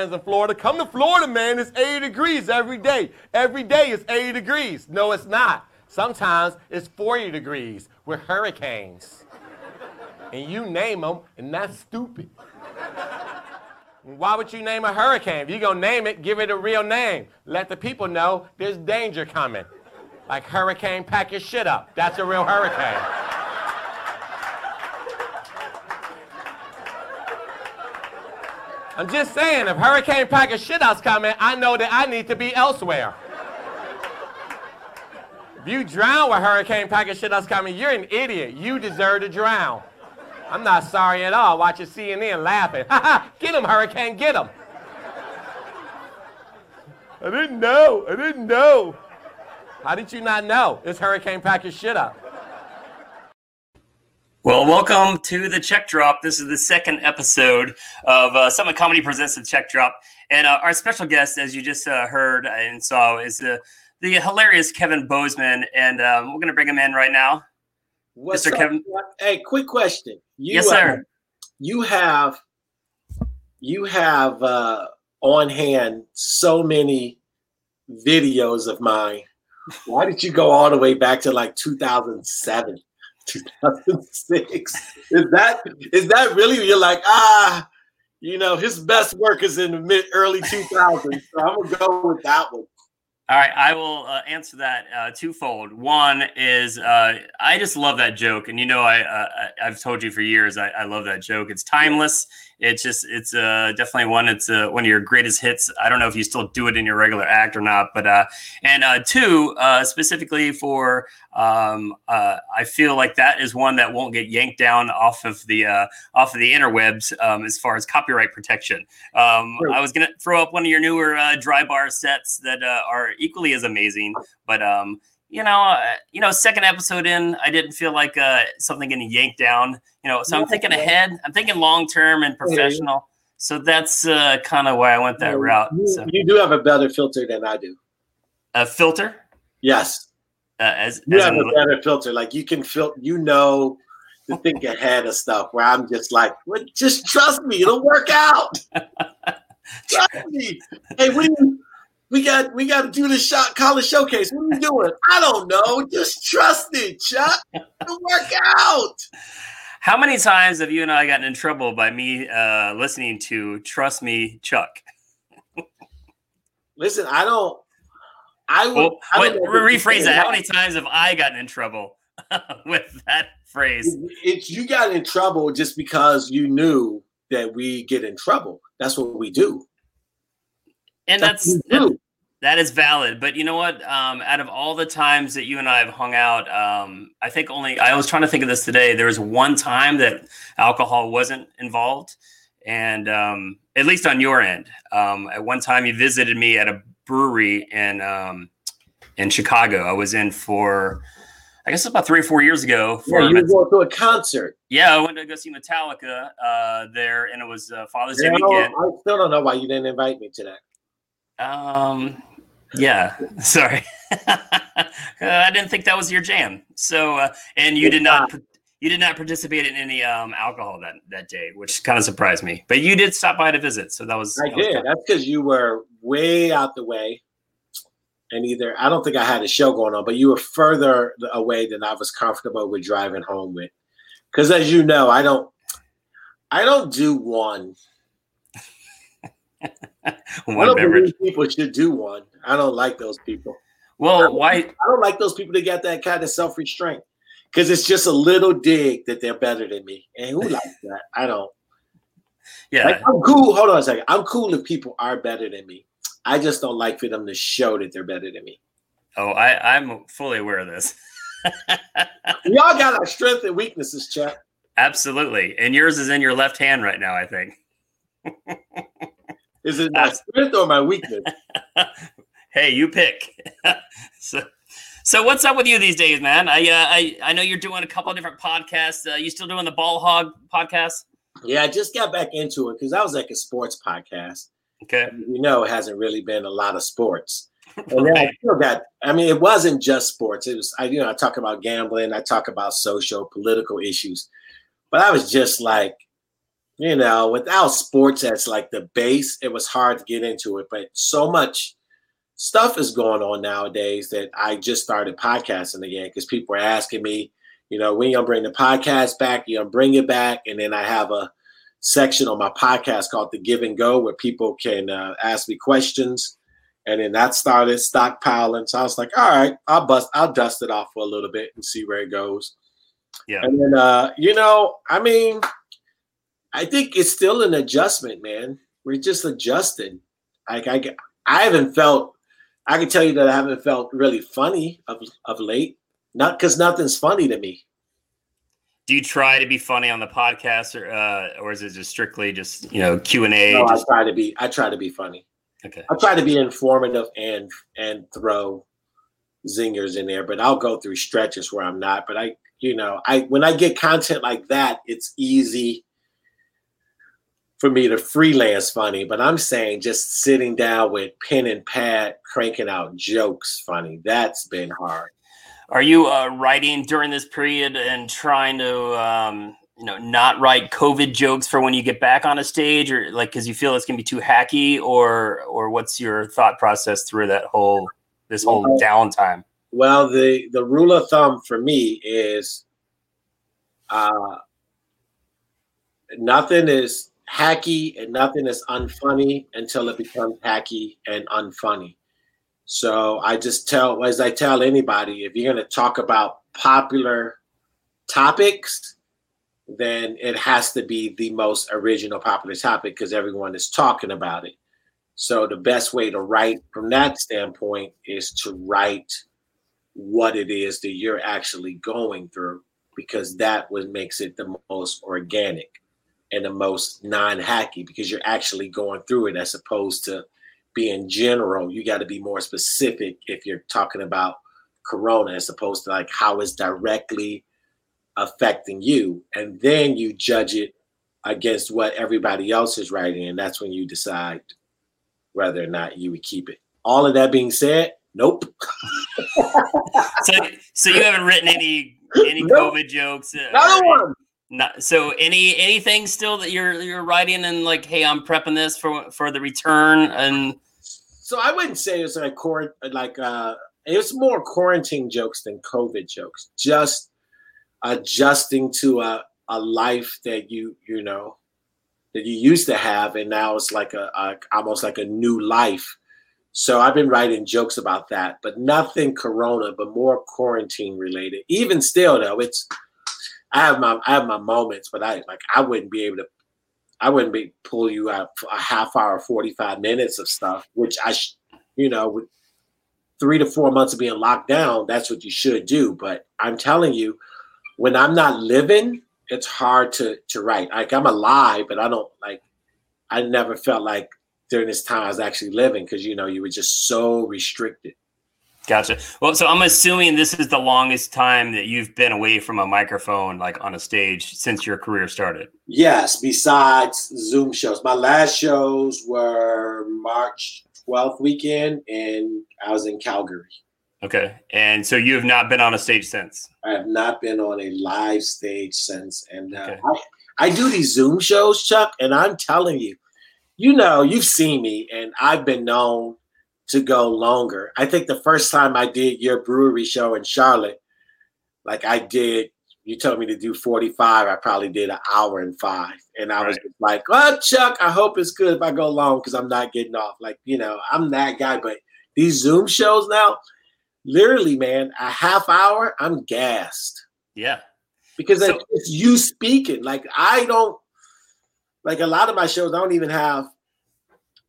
friends in Florida. Come to Florida, man. It's 80 degrees every day. Every day it's 80 degrees. No, it's not. Sometimes it's 40 degrees with hurricanes. And you name them, and that's stupid. Why would you name a hurricane? If you're going to name it, give it a real name. Let the people know there's danger coming. Like hurricane, pack your shit up. That's a real hurricane. I'm just saying, if hurricane pack your shit up's coming, I know that I need to be elsewhere. If you drown with hurricane pack your shit up's coming, you're an idiot. You deserve to drown. I'm not sorry at all watching CNN laughing. Ha ha! Get him, Hurricane, get him. I didn't know. I didn't know. How did you not know? It's Hurricane pack your shit up. Well, welcome to the Check Drop. This is the second episode of uh, Summit Comedy Presents the Check Drop. And uh, our special guest, as you just uh, heard and saw, is uh, the hilarious Kevin Bozeman. And um, we're going to bring him in right now. What's Mr. up? Kevin- Hey, quick question. You, yes, uh, sir. you have you have uh, on hand so many videos of mine. Why did you go all the way back to like 2007, 2006? Is that is that really you're like ah, you know, his best work is in the mid early 2000s. So I'm gonna go with that one. All right, I will uh, answer that uh, twofold. One is uh, I just love that joke, and you know I, uh, I I've told you for years I, I love that joke. It's timeless. It's just it's uh, definitely one. It's uh, one of your greatest hits. I don't know if you still do it in your regular act or not, but uh, and uh, two uh, specifically for um, uh, I feel like that is one that won't get yanked down off of the uh, off of the interwebs um, as far as copyright protection. Um. I was gonna throw up one of your newer uh, dry bar sets that uh, are equally as amazing, but um, you know, uh, you know, second episode in, I didn't feel like uh, something getting yanked down. You know, so I'm thinking ahead. I'm thinking long term and Yeah, yeah. professional. So that's uh, kind of why I went that route. You, So, you do have a better filter than I do. a filter Yes. uh, as, You as have in- a better filter. Like you can feel, you know, to think ahead of stuff. Where I'm just like, well, just trust me, it'll work out. trust me. Hey, we we got we got to do this shot college showcase. What are you doing? I don't know. Just trust it, Chuck. It'll work out. How many times have you and I gotten in trouble by me uh, listening to "Trust Me, Chuck"? Listen, I don't. I would Well, I wait, don't know what rephrase that. How many times have I gotten in trouble with that phrase? It's you got in trouble just because you knew that we get in trouble. That's what we do. And that's do. That is valid, but you know what? Um, out of all the times that you and I have hung out, um, I think only I was trying to think of this today. There was one time that alcohol wasn't involved, and um, at least on your end, um, at one time you visited me at a brewery in um, in Chicago. I was in for, I guess about three or four years ago. For Yeah, you Met- were going to a concert. yeah, I went to go see Metallica uh, there, and it was uh, Father's Day Yeah, I, weekend. I still don't know why you didn't invite me to that. Um, yeah, sorry. uh, I didn't think that was your jam. So, uh, and you did not, you did not participate in any um, alcohol that that day, which kind of surprised me. But you did stop by to visit, so that was. I that was did. fun. That's because you were way out the way. And either I don't think I had a show going on, but you were further away than I was comfortable with driving home with. Because as you know, I don't I don't do one. I One don't beverage. people should do one. I don't like those people. Well, why? I don't like those people that got that kind of self-restraint. Because it's just a little dig that they're better than me. And who likes that? I don't. Yeah, Like I'm cool. Hold on a second. I'm cool if people are better than me. I just don't like for them to show that they're better than me. oh, I, I'm fully aware of this. We all got our strengths and weaknesses, Chuck. Absolutely, and yours is in your left hand right now. I think. Is it my strength or my weakness? hey, you pick. so, so what's up with you these days, man? I, uh, I, I know you're doing a couple of different podcasts. Uh, you still doing the Ball Hog podcast? Yeah, I just got back into it because I was like a sports podcast. Okay. You know, it hasn't really been a lot of sports. And then I still got, I mean, it wasn't just sports. It was, I, you know, I talk about gambling, I talk about social, political issues. But I was just like, you know, without sports as like the base, it was hard to get into it. But so much stuff is going on nowadays that I just started podcasting again because people are asking me, you know, when you gonna bring the podcast back? You gonna bring it back? And then I have a section on my podcast called the Give and Go where people can uh, ask me questions. And then that started stockpiling. So I was like, all right, I'll bust, I'll dust it off for a little bit and see where it goes. Yeah. And then, uh, you know, I mean, I think it's still an adjustment, man. We're just adjusting. Like I, I haven't felt. I can tell you that I haven't felt really funny of of late. Not because nothing's funny to me. Do you try to be funny on the podcast, or uh, or is it just strictly just you know Q and A? No, I try to be. I try to be funny. Okay. I try to be informative and and throw zingers in there, but I'll go through stretches where I'm not. But I, you know, I when I get content like that, it's easy for me to freelance funny, but I'm saying just sitting down with pen and pad, cranking out jokes funny. That's been hard. Are you uh, writing during this period and trying to, um, you know, not write COVID jokes for when you get back on a stage, or like because you feel it's gonna be too hacky, or or what's your thought process through that whole this whole well, downtime? Well, the the rule of thumb for me is, uh, nothing is hacky and nothing is unfunny until it becomes hacky and unfunny. So I just tell, as I tell anybody, if you're going to talk about popular topics, then it has to be the most original popular topic because everyone is talking about it. So the best way to write from that standpoint is to write what it is that you're actually going through because that what makes it the most organic and the most non-hacky because you're actually going through it as opposed to being general. You got to be more specific if you're talking about corona as opposed to like how it's directly affecting you. And then you judge it against what everybody else is writing. And that's when you decide whether or not you would keep it. All of that being said, nope. so so you haven't written any any nope. COVID jokes? Another one. Not, so any anything still that you're you're writing and like, hey, I'm prepping this for for the return and. So I wouldn't say it's like core like uh it's more quarantine jokes than COVID jokes. Just adjusting to a a life that you you know that you used to have and now it's like a, a almost like a new life. So I've been writing jokes about that, but nothing corona, but more quarantine related. Even still though, it's I have my I have my moments, but I like I wouldn't be able to I wouldn't be pull you out a half hour, 45 minutes of stuff, which I, sh- you know, with three to four months of being locked down, that's what you should do. But I'm telling you, when I'm not living, it's hard to to write. Like I'm alive, but I don't like. I never felt like during this time I was actually living because you know you were just so restricted. Gotcha. Well, so I'm assuming this is the longest time that you've been away from a microphone, like on a stage, since your career started. Yes, besides Zoom shows. My last shows were March 12th weekend, and I was in Calgary. Okay. And so you have not been on a stage since? I have not been on a live stage since. And uh, okay. I, I do these Zoom shows, Chuck, and I'm telling you, you know, you've seen me, and I've been known to go longer. I think the first time I did your brewery show in Charlotte, like I did, you told me to do 45, I probably did an hour and five. And I right. was like, well, Chuck, I hope it's good if I go long because I'm not getting off. Like, you know, I'm that guy. But these Zoom shows now, literally, man, a half hour, I'm gassed. Yeah. Because so- it's you speaking. Like, I don't, like a lot of my shows, I don't even have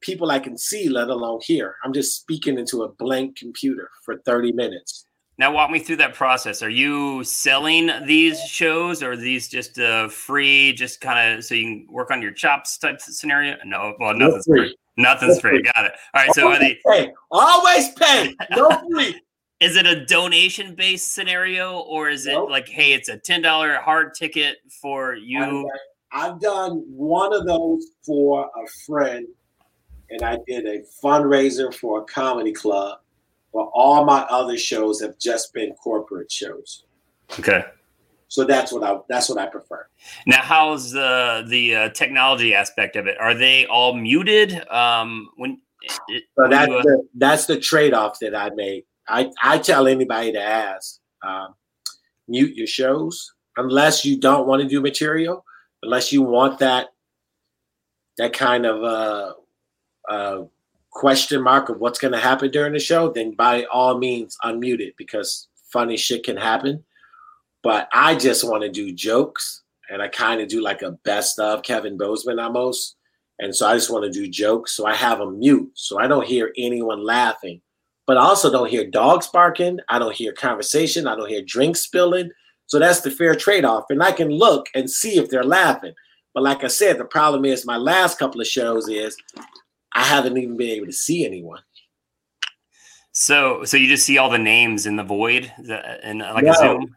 people I can see, let alone hear. I'm just speaking into a blank computer for 30 minutes. Now, walk me through that process. Are you selling these shows, or these just uh, free, just kind of so you can work on your chops type scenario? No, well, nothing's free. free. Nothing's free. free. Got it. All right. So Always are they pay. always pay? No free. is it a donation based scenario, or is it nope. like, hey, it's a ten dollar hard ticket for you? I've done one of those for a friend and I did a fundraiser for a comedy club. But all my other shows have just been corporate shows. Okay. So that's what I that's what I prefer. Now, how's the the uh, technology aspect of it? Are they all muted? Um, when it, so that's you, uh, the, that's the trade off that I made. I I tell anybody to ask um, mute your shows unless you don't want to do material, unless you want that that kind of uh, uh, question mark of what's going to happen during the show, then by all means unmute it because funny shit can happen. But I just want to do jokes, and I kind of do like a best of Kevin Bozeman almost. And so I just want to do jokes. So I have them mute so I don't hear anyone laughing. But I also don't hear dogs barking. I don't hear conversation. I don't hear drinks spilling. So that's the fair trade off. And I can look and see if they're laughing. But like I said, the problem is my last couple of shows is I haven't even been able to see anyone. So, so you just see all the names in the void and like no. a Zoom.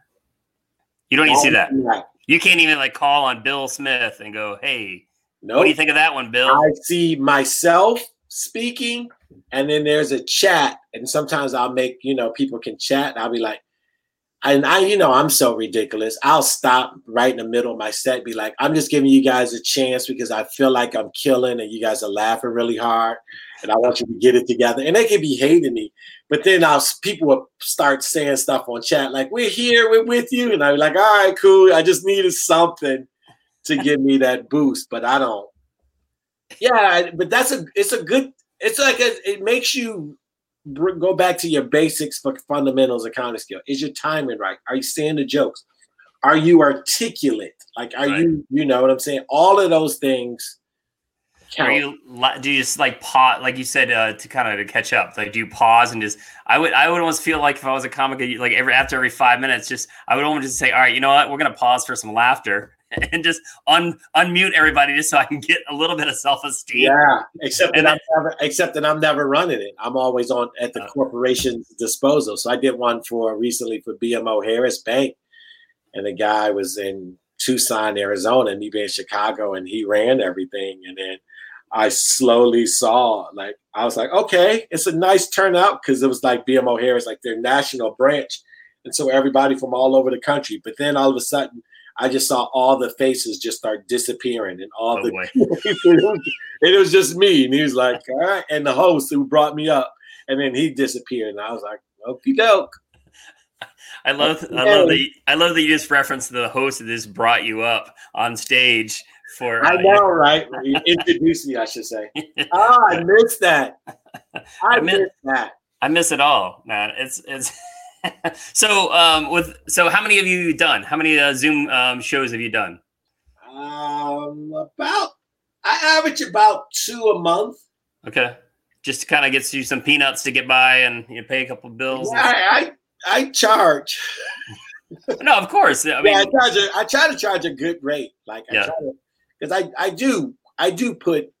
You don't even see that. You can't even like call on Bill Smith and go, "Hey, nope. what do you think of that one, Bill?" I see myself speaking, and then there's a chat, and sometimes I'll make you know people can chat. I'll be like, and I, you know, I'm so ridiculous. I'll stop right in the middle of my set, be like, I'm just giving you guys a chance because I feel like I'm killing and you guys are laughing really hard. And I want you to get it together. And they can be hating me. But then I'll people will start saying stuff on chat like, We're here, we're with you. And I'm like, all right, cool. I just needed something to give me that boost, but I don't. Yeah, but that's a it's a good it's like a, it makes you go back to your basics for fundamentals of comedy skill. Is your timing right? Are you saying the jokes? Are you articulate? Like, are right. you, you know what I'm saying? All of those things. Count. Are you do you just like pause, like you said, uh, to kind of to catch up? Like, do you pause and just? I would, I would almost feel like if I was a comic, like every after every five minutes, just I would almost just say, all right, you know what, we're gonna pause for some laughter, and just un unmute everybody just so I can get a little bit of self esteem. Yeah, except and that I'm never, except that I'm never running it. I'm always on at the uh, corporation's disposal. So I did one for recently for BMO Harris Bank, and the guy was in Tucson, Arizona, and me being Chicago, and he ran everything, and then. I slowly saw like I was like, okay, it's a nice turnout because it was like BMO Harris, like their national branch, and so everybody from all over the country. But then all of a sudden, I just saw all the faces just start disappearing and all oh, the it was just me. And he was like, all right. And the host who brought me up, and then he disappeared. And I was like, okie doke. I love I love that you, I love that you just referenced the host that just brought you up on stage for uh, I know, right? Introduce me, I should say. Oh, I missed that. I, I miss, missed that. I miss it all, man. It's it's so um, with so how many have you done? How many uh, Zoom um, shows have you done? Um, about I average about two a month. Okay, just to kind of get you some peanuts to get by and you know, pay a couple bills. Yeah, I, I, I charge. no, of course. I mean, yeah, I, charge a, I try to charge a good rate. Like, I yeah. because I, I do I do put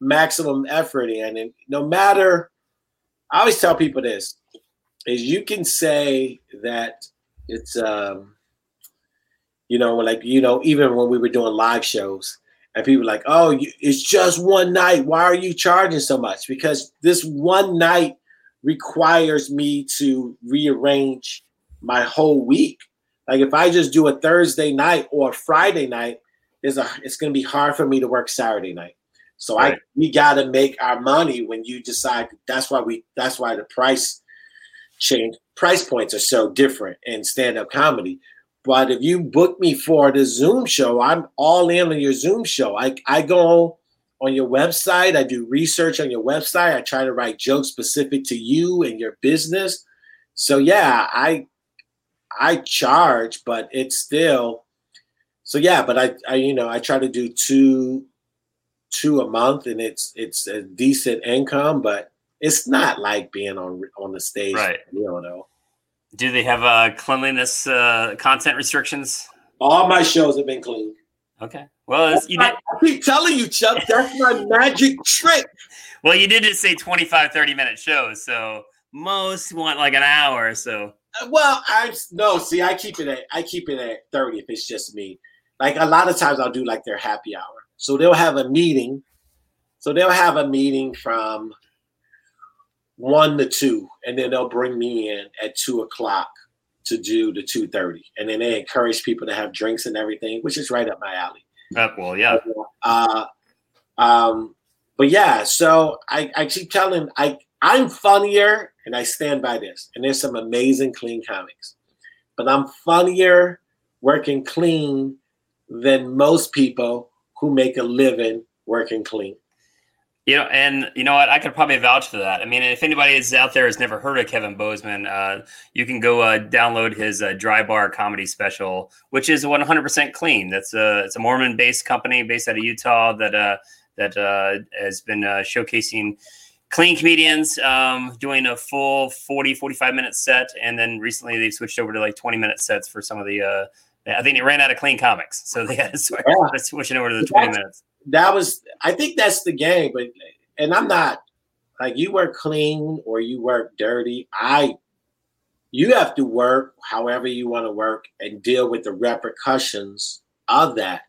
maximum effort in, and no matter. I always tell people this: is you can say that it's um you know like you know even when we were doing live shows and people like oh it's just one night. Why are you charging so much? Because this one night requires me to rearrange my whole week. Like if i just do a thursday night or friday night there's a it's going to be hard for me to work saturday night. So right. i we got to make our money when you decide that's why we that's why the price change price points are so different in stand-up comedy. But if you book me for the zoom show i'm all in on your zoom show. I, I go on your website i do research on your website i try to write jokes specific to you and your business. So yeah i i charge but it's still so yeah but i, I you know i try to do two two a month and it's it's a decent income but it's not like being on on the stage. Right. You know. Do they have uh, cleanliness uh, content restrictions? All my shows have been clean. Okay. Well, you did. I keep telling you, Chuck, that's my magic trick. Well, you did just say 25, 30 minute shows. So most want like an hour. So. Uh, well, I no. See, I keep it at I keep it at 30 if it's just me. Like a lot of times, I'll do like their happy hour. So they'll have a meeting. So they'll have a meeting from one to two, and then they'll bring me in at two o'clock to do the 230. And then they encourage people to have drinks and everything, which is right up my alley. Uh, well, yeah. Uh, um, but yeah, so I, I keep telling I I'm funnier, and I stand by this. And there's some amazing clean comics, but I'm funnier working clean than most people who make a living working clean. You know, and you know what? I could probably vouch for that. I mean, if anybody is out there has never heard of Kevin Bozeman, uh, you can go uh, download his uh, Dry Bar comedy special, which is 100% clean. That's a it's a Mormon-based company based out of Utah that uh, that uh, has been uh, showcasing clean comedians um, doing a full 40 45 minute set and then recently they switched over to like 20 minute sets for some of the uh i think they ran out of clean comics so they had to switch, yeah. switching over to the 20 minutes that was i think that's the game but and i'm not like you work clean or you work dirty i you have to work however you want to work and deal with the repercussions of that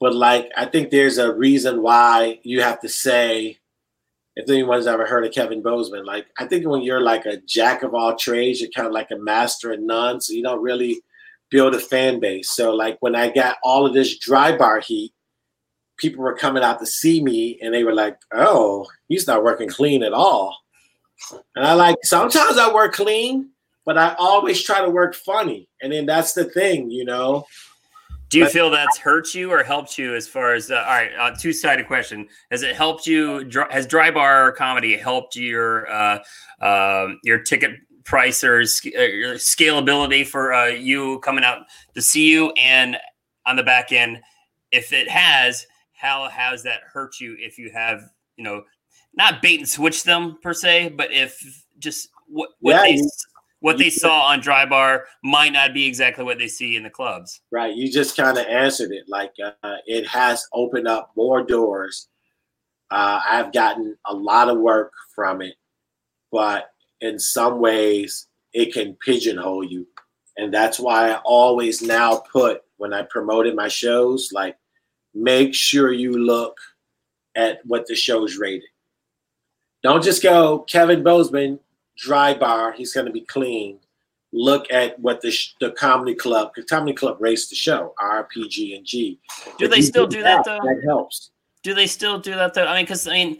but like i think there's a reason why you have to say if anyone's ever heard of Kevin Bozeman, like I think when you're like a jack of all trades, you're kind of like a master in none. So you don't really build a fan base. So like when I got all of this dry bar heat, people were coming out to see me and they were like, Oh, he's not working clean at all. And I like sometimes I work clean, but I always try to work funny. And then that's the thing, you know. Do you feel that's hurt you or helped you as far as uh, all right? Uh, two sided question: Has it helped you? Has dry bar comedy helped your uh, uh, your ticket price or your scalability for uh, you coming out to see you? And on the back end, if it has, how has that hurt you? If you have, you know, not bait and switch them per se, but if just what, what yeah, they what they saw on dry bar might not be exactly what they see in the clubs. Right. You just kind of answered it. Like uh, it has opened up more doors. Uh, I've gotten a lot of work from it, but in some ways it can pigeonhole you. And that's why I always now put when I promoted my shows, like make sure you look at what the show's rated. Don't just go Kevin Bozeman dry bar. He's going to be clean. Look at what the sh- the comedy club, the comedy club raced the show, RPG and G. Do if they still do that, that, though? That helps. Do they still do that though? I mean, because I mean,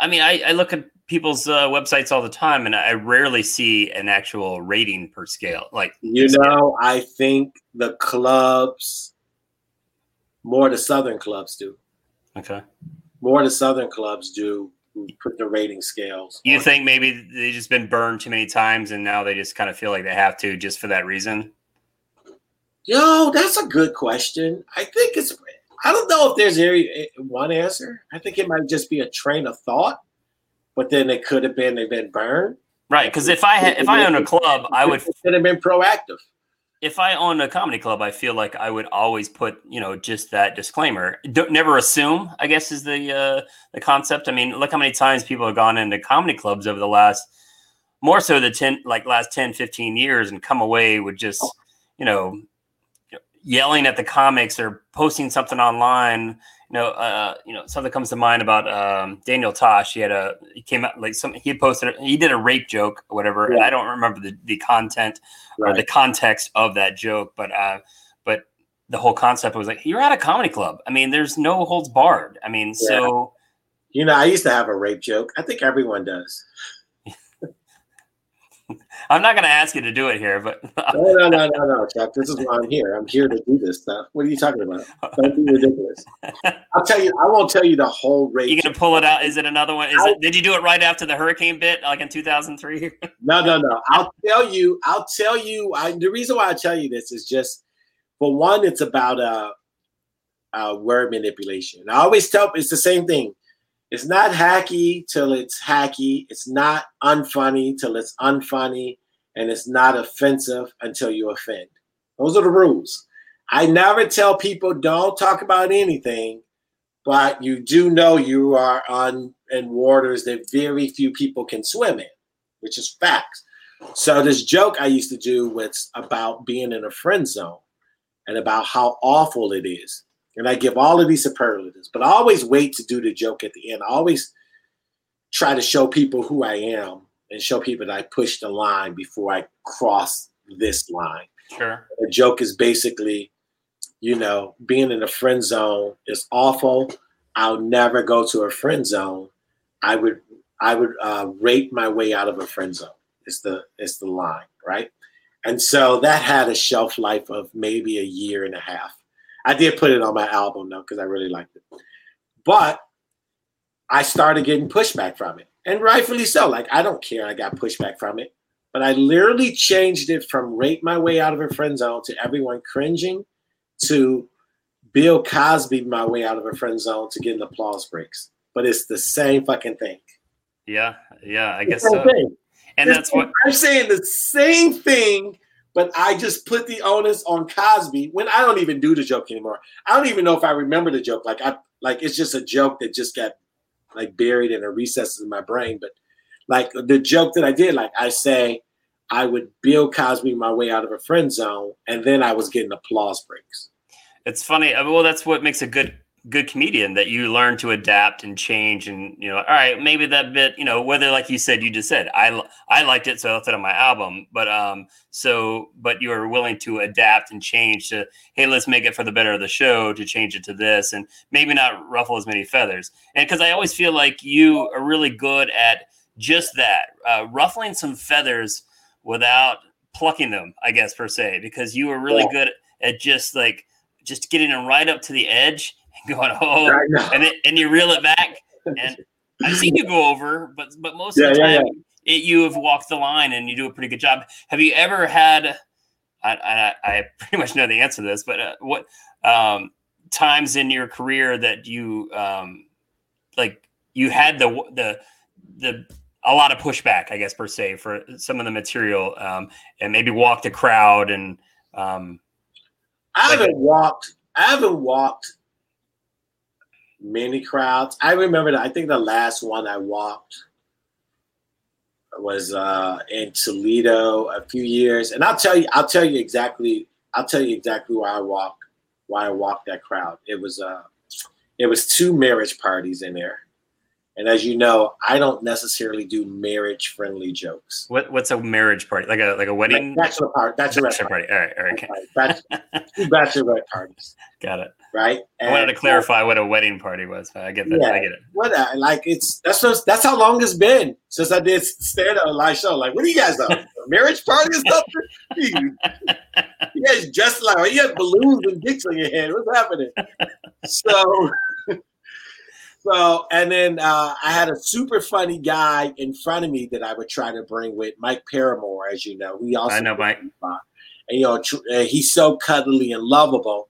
I mean, I, I look at people's uh, websites all the time, and I rarely see an actual rating per scale. Like you know, I think the clubs, more the southern clubs do. Okay. More the southern clubs do put the rating scales. You think maybe they've just been burned too many times and now they just kind of feel like they have to just for that reason? Yo, that's a good question. I think it's. I don't know if there's any eh, one answer. I think it might just be a train of thought, but then it could have been they've been burned. Right, because if I had, if I own a club, I would should have been proactive if I own a comedy club, I feel like I would always put, you know, just that disclaimer. Don't never assume, I guess is the uh the concept. I mean, look how many times people have gone into comedy clubs over the last more so the 10 like last 10, 15 years and come away with just, you know, yelling at the comics or posting something online you know, uh, you know, something comes to mind about um, Daniel Tosh. He had a he came out like some he posted he did a rape joke or whatever, yeah. and I don't remember the, the content right. or the context of that joke, but uh, but the whole concept was like you're at a comedy club. I mean, there's no holds barred. I mean, yeah. so you know, I used to have a rape joke. I think everyone does. I'm not going to ask you to do it here, but no, no, no, no, no, Chuck. This is why I'm here. I'm here to do this stuff. What are you talking about? Don't be ridiculous. I'll tell you. I won't tell you the whole rate. You going to pull it out? Is it another one? Is I, it? Did you do it right after the hurricane bit, like in 2003? no, no, no. I'll tell you. I'll tell you. I, the reason why I tell you this is just for one, it's about uh, uh, word manipulation. I always tell it's the same thing. It's not hacky till it's hacky. It's not unfunny till it's unfunny. And it's not offensive until you offend. Those are the rules. I never tell people don't talk about anything, but you do know you are on in waters that very few people can swim in, which is facts. So this joke I used to do was about being in a friend zone and about how awful it is. And I give all of these superlatives, but I always wait to do the joke at the end. I always try to show people who I am and show people that I push the line before I cross this line. Sure. The joke is basically, you know, being in a friend zone is awful. I'll never go to a friend zone. I would I would uh, rate my way out of a friend zone. It's the it's the line, right? And so that had a shelf life of maybe a year and a half. I did put it on my album though because I really liked it. But I started getting pushback from it, and rightfully so. Like I don't care, I got pushback from it, but I literally changed it from rate my way out of a friend zone to everyone cringing to Bill Cosby my way out of a friend zone to getting applause breaks. But it's the same fucking thing. Yeah, yeah, I guess so. thing. And that's what I'm saying the same thing, but I just put the onus on Cosby when I don't even do the joke anymore. I don't even know if I remember the joke. Like I like it's just a joke that just got like buried in a recess in my brain. But like the joke that I did, like I say, I would Bill Cosby my way out of a friend zone, and then I was getting applause breaks. it's funny. uh, Well, that's what makes a good good comedian that you learn to adapt and change and you know all right maybe that bit you know whether like you said you just said i i liked it so i left it on my album but um so but you're willing to adapt and change to hey let's make it for the better of the show to change it to this and maybe not ruffle as many feathers and because i always feel like you are really good at just that uh, ruffling some feathers without plucking them i guess per se because you are really Yeah. good at just like just getting them right up to the edge going oh and it, and you reel it back and i've seen you go over but but most Yeah, of the yeah, time It, you have walked the line and you do a pretty good job have you ever had i i, I pretty much know the answer to this but uh, what um times in your career that you um like you had the the the a lot of pushback i guess per se for some of the material um and maybe walk the crowd and um I haven't walked. I haven't walked many crowds. I remember that. I think the last one I walked was uh, in Toledo a few years, and I'll tell you. I'll tell you exactly. I'll tell you exactly why I walked. Why I walked that crowd. It was uh, it was two marriage parties in there, and as you know, I don't necessarily do marriage friendly jokes. what what's a marriage party like a like a wedding Like bachelor party. Bachelor Bachelor party. party all right all right okay. Bachelor, bachelorette parties, got it right? I wanted to And- clarify what a wedding party was. but I get that. Yeah. I get it. what I, like it's that's what, that's how long it's been since I did stand up live show. Like, what are you guys? A marriage party or something? You, guys just like you have balloons and dicks on your head. What's happening? So, so and then uh, I had a super funny guy in front of me that I would try to bring with Mike Paramore, as you know. We also I know, Mike. and you know tr- uh, he's so cuddly and lovable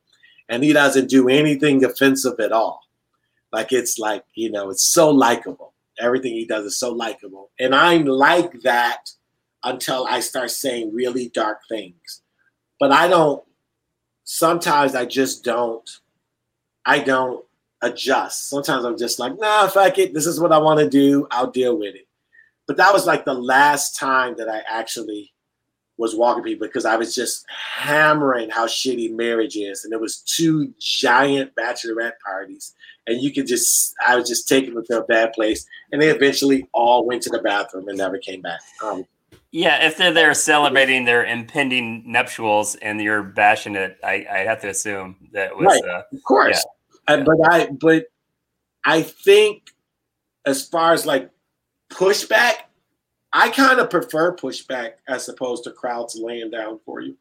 and he doesn't do anything offensive at all. Like it's like you know it's so likable. Everything he does is so likable. And i'm like that until i start saying really dark things. But i don't sometimes i just don't i don't adjust sometimes i'm just like nah fuck it this is what i want to do i'll deal with it but that was like the last time that i actually was walking people because I was just hammering how shitty marriage is. And there was two giant bachelorette parties. And you could just I was just taking them to a bad place. And they eventually all went to the bathroom and never came back. Um, Yeah, if they're there celebrating their impending nuptials and you're bashing it, I, I have to assume that was Right. uh, of course. Uh, but I but I think as far as like pushback, I kind of prefer pushback as opposed to crowds laying down for you.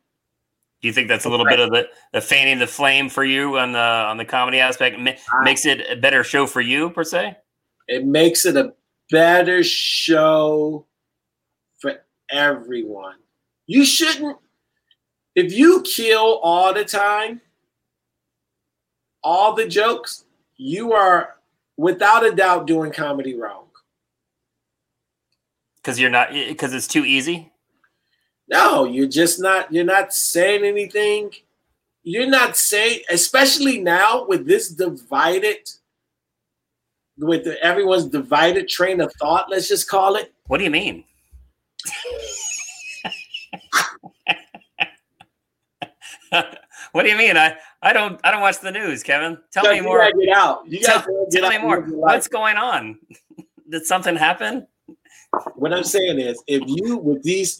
do you think that's a little bit of the, the fanning the flame for you on the on the comedy aspect Ma- makes it a better show for you per se? it makes it a better show for everyone. You shouldn't, if you kill all the time, all the jokes, you are without a doubt doing comedy wrong. Because you're not because it's too easy. No, you're just not, you're not saying anything. You're not saying, especially now with this divided, with the, everyone's divided train of thought, let's just call it. What do you mean? what do you mean? I, I don't I don't watch the news, Kevin. Tell me more. get out. You Tell, tell me more. live your life. What's going on? Did something happen? What I'm saying is, if you with these,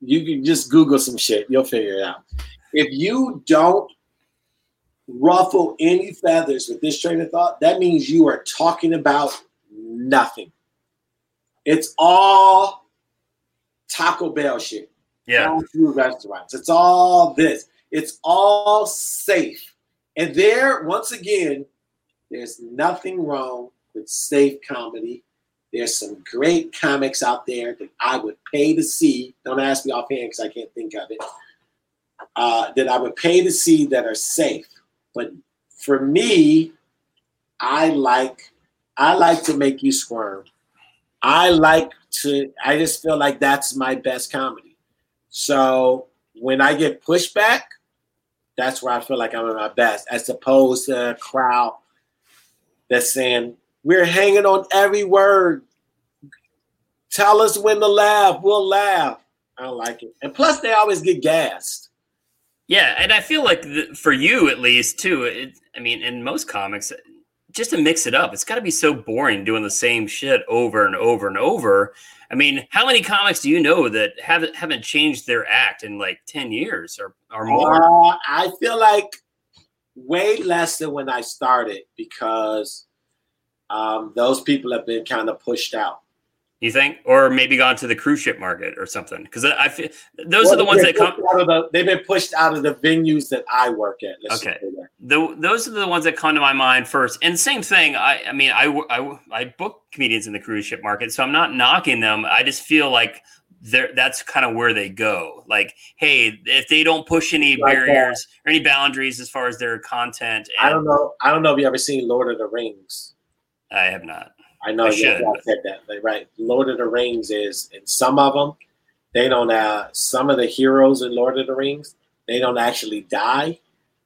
you can just Google some shit. You'll figure it out. If you don't ruffle any feathers with this train of thought, that means you are talking about nothing. It's all Taco Bell shit. Yeah. Fast food restaurants. It's all this. It's all safe. And there, once again, there's nothing wrong with safe comedy. There's some great comics out there that I would pay to see. Don't ask me offhand because I can't think of it. Uh, that I would pay to see that are safe. But for me, I like I like to make you squirm. I like to. I just feel like that's my best comedy. So when I get pushback, that's where I feel like I'm at my best, as opposed to a crowd that's saying we're hanging on every word. Tell us when to laugh. We'll laugh. I don't like it. And plus, they always get gassed. Yeah, and I feel like th- for you at least too. It, I mean, in most comics, just to mix it up, it's got to be so boring doing the same shit over and over and over. I mean, how many comics do you know that haven't haven't changed their act in like ten years or or more? Uh, I feel like way less than when I started because um, those people have been kind of pushed out. You think, or maybe gone to the cruise ship market or something? Because I feel those Well, are the ones that come. out of the- they've been pushed out of the venues that I work at. let's Okay. that. The, those are the ones that come to my mind first. And same thing. I, I mean, I, I I book comedians in the cruise ship market, so I'm not knocking them. I just feel like they're, that's kind of where they go. Like, hey, if they don't push any Like that. barriers or any boundaries as far as their content, and I don't know. I don't know if you ever seen Lord of the Rings. I have not. I know I. Said that, but right. Lord of the Rings is, and some of them, they don't. Uh, some of the heroes in Lord of the Rings, they don't actually die,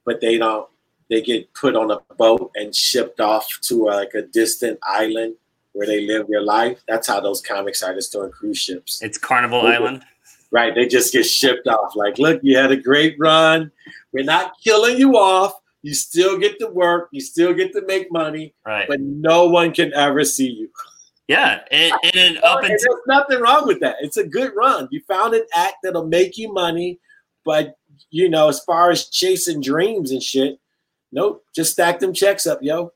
but they don't. They get put on a boat and shipped off to uh, like a distant island where they live their life. That's how those comics are artists doing cruise ships. It's Carnival. Island. Right? They just get shipped off. Like, look, you had a great run. We're not killing you off. You still get to work. You still get to make money, Right. but no one can ever see you. yeah. And, and up And until there's nothing wrong with that. It's a good run. You found an act that'll make you money, but you know, as far as chasing dreams and shit, nope. Just stack them checks up, yo.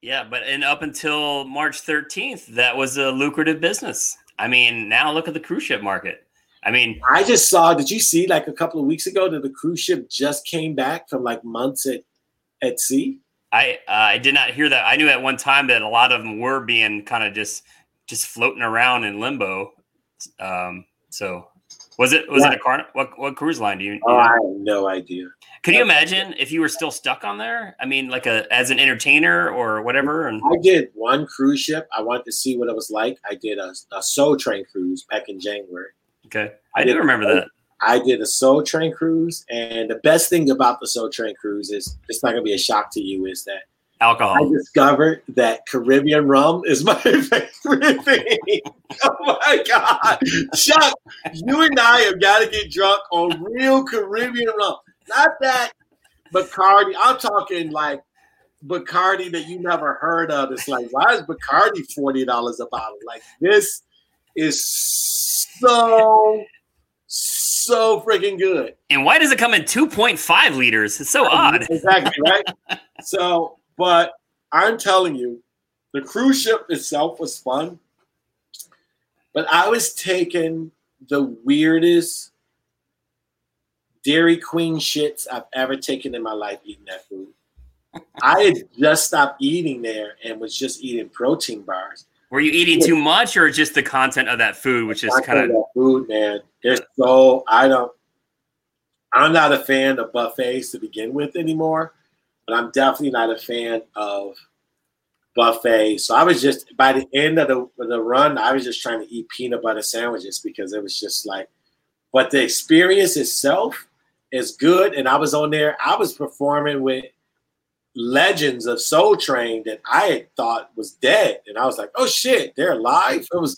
Yeah, but and up until March 13th, that was a lucrative business. I mean, now look at the cruise ship market. I mean, I just saw. Did you see like a couple of weeks ago that the cruise ship just came back from like months at at sea? I uh, I did not hear that. I knew at one time that a lot of them were being kind of just just floating around in limbo. Um, so was it was it a car? What what cruise line do you? Oh, I have no idea. could you imagine if you were still stuck on there? I mean, like a as an entertainer or whatever. And I did one cruise ship. I wanted to see what it was like. I did a, a Soul Train cruise back in January. okay, I do remember that. I did a Soul Train cruise, and the best thing about the Soul Train cruise is it's not gonna be a shock to you. Is that alcohol. I discovered that Caribbean rum is my favorite thing. Oh my god, Chuck, you and I have got to get drunk on real Caribbean rum, not that Bacardi. I'm talking like Bacardi that you never heard of. It's like, why is Bacardi forty dollars a bottle? Like this is so so freaking good. And why does it come in 2.5 liters? It's so odd. Exactly, right? so, but I'm telling you, the cruise ship itself was fun. But I was taking the weirdest Dairy Queen shits I've ever taken in my life eating that food. I had just stopped eating there and was just eating protein bars. Were you eating too much or just the content of that food, which is kind of food, man. There's so I don't. I'm not a fan of buffets to begin with anymore, but I'm definitely not a fan of buffets. So I was just by the end of the of the run, I was just trying to eat peanut butter sandwiches because it was just like. But the experience itself is good, and I was on there. I was performing with legends of Soul Train that I had thought was dead, and I was like, "Oh shit, they're alive!" It was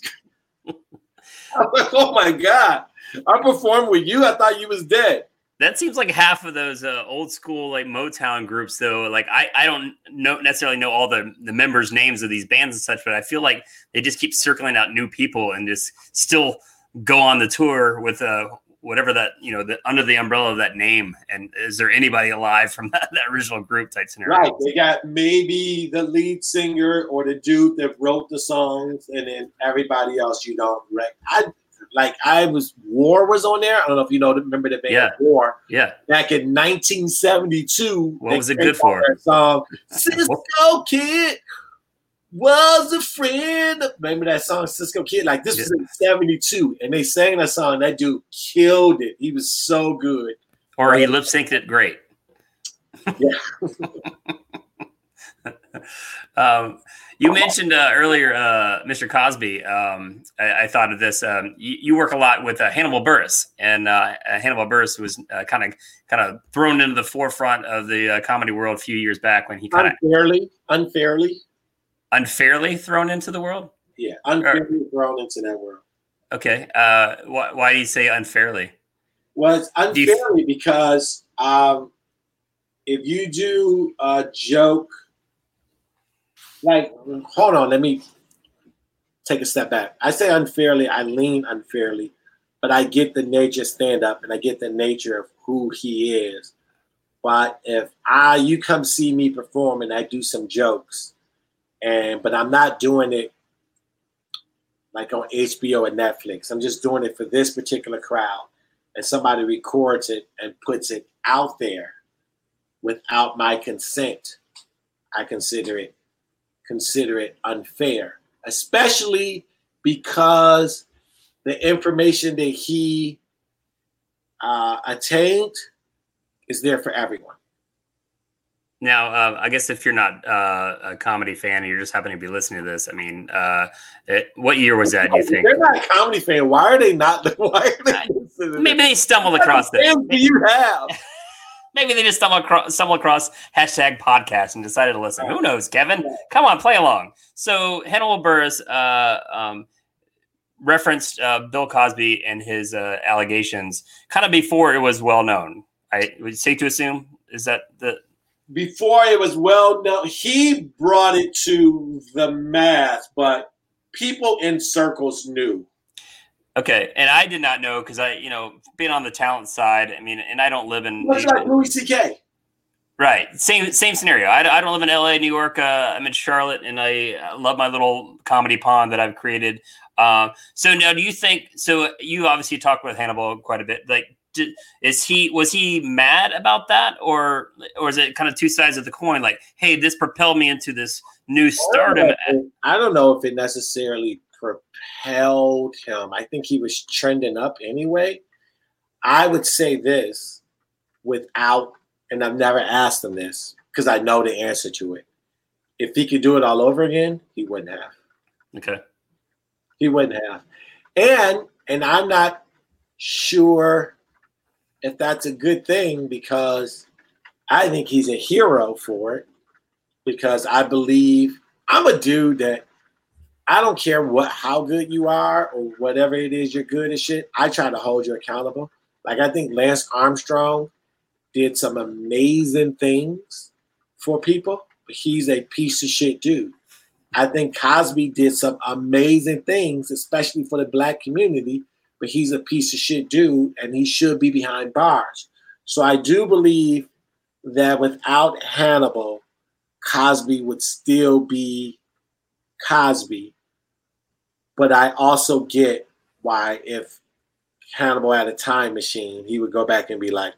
I'm like, oh my god! I performed with you. I thought you was dead. that seems like half of those uh, old school like Motown groups though. Like I, I don't know necessarily know all the the members' names of these bands and such, but I feel like they just keep circling out new people and just still go on the tour with uh whatever that you know the under the umbrella of that name and is there anybody alive from that, that original group type scenario right they got maybe the lead singer or the dude that wrote the songs and then everybody else you don't rec- I like I was War was on there. I don't know if you know remember the band Yeah. War yeah back in 1972. What was it good for? song Cisco Kid was a friend. Remember that song Cisco Kid? Like this was in 72 and they sang that song. That dude killed it. He was so good. or he lip synced it great um, you mentioned uh, earlier uh, mr cosby um, I, I thought of this um, you, you work a lot with uh, Hannibal Buress and uh, uh, Hannibal Buress was kind of kind of thrown into the forefront of the uh, comedy world a few years back when he kind of Unfairly, unfairly. Unfairly thrown into the world Yeah, unfairly thrown into that world. okay uh, why, why do you say unfairly Do you- unfairly because um, if you do a joke, like, hold on, let me take a step back. I say unfairly, I lean unfairly, but I get the nature stand up and I get the nature of who he is. But if I you come see me perform and I do some jokes, and but I'm not doing it like on HBO or Netflix. I'm just doing it for this particular crowd and somebody records it and puts it out there without my consent, I consider it consider it unfair, especially because the information that he uh, attained is there for everyone. Now, uh, I guess if you're not uh, a comedy fan and you're just happening to be listening to this, I mean, uh, it, what year was that? Do you think? they're not a comedy fan, why are they not? Why are they listening Maybe they stumbled across this. fans do you have? Maybe they just stumbled across, stumbled across hashtag podcast and decided to listen. Who knows, Kevin? Come on, play along. So Hannibal Buress uh, um, referenced uh, Bill Cosby and his uh, allegations kind of before it was well known. I would safe to assume is that the before it was well known, he brought it to the mass, but people in circles knew. okay? And I did not know because I, you know, being on the talent side. I mean, and I don't live in Much like Louis C.K. Right. Same same scenario. I, I don't live in LA, New York. Uh, I'm in Charlotte, and I love my little comedy pond that I've created. Uh, so now, do you think? So you obviously talked with Hannibal quite a bit. Like, did, is he was he mad about that, or or is it kind of two sides of the coin? Like, hey, this propelled me into this new stardom. I don't know if it necessarily propelled him. I think he was trending up anyway. I would say this without, and I've never asked him this because I know the answer to it. If he could do it all over again, he wouldn't have. Okay. He wouldn't have. And and I'm not sure if that's a good thing because I think he's a hero for it because I believe I'm a dude that I don't care what how good you are or whatever it is you're good at shit. I try to hold you accountable. Like I think Lance Armstrong did some amazing things for people, but he's a piece of shit dude. I think Cosby did some amazing things, especially for the black community, but he's a piece of shit dude and he should be behind bars. So I do believe that without Hannibal, Cosby would still be Cosby. But I also get why if Hannibal had a time machine, he would go back and be like,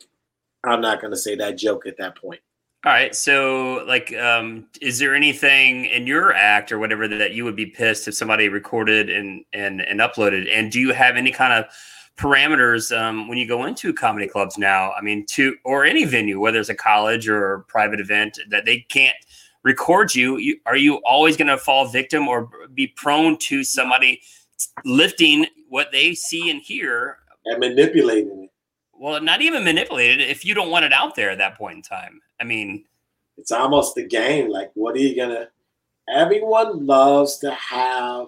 I'm not going to say that joke at that point. All right. So, like, um, is there anything in your act or whatever that you would be pissed if somebody recorded and and and uploaded? And do you have any kind of parameters um, when you go into comedy clubs now? I mean, to or any venue, whether it's a college or a private event, that they can't record you. you are you always going to fall victim or be prone to somebody lifting what they see and hear? And manipulating it. Well, not even manipulated if you don't want it out there at that point in time. I mean, it's almost the game. Like, what are you gonna? Everyone loves to have,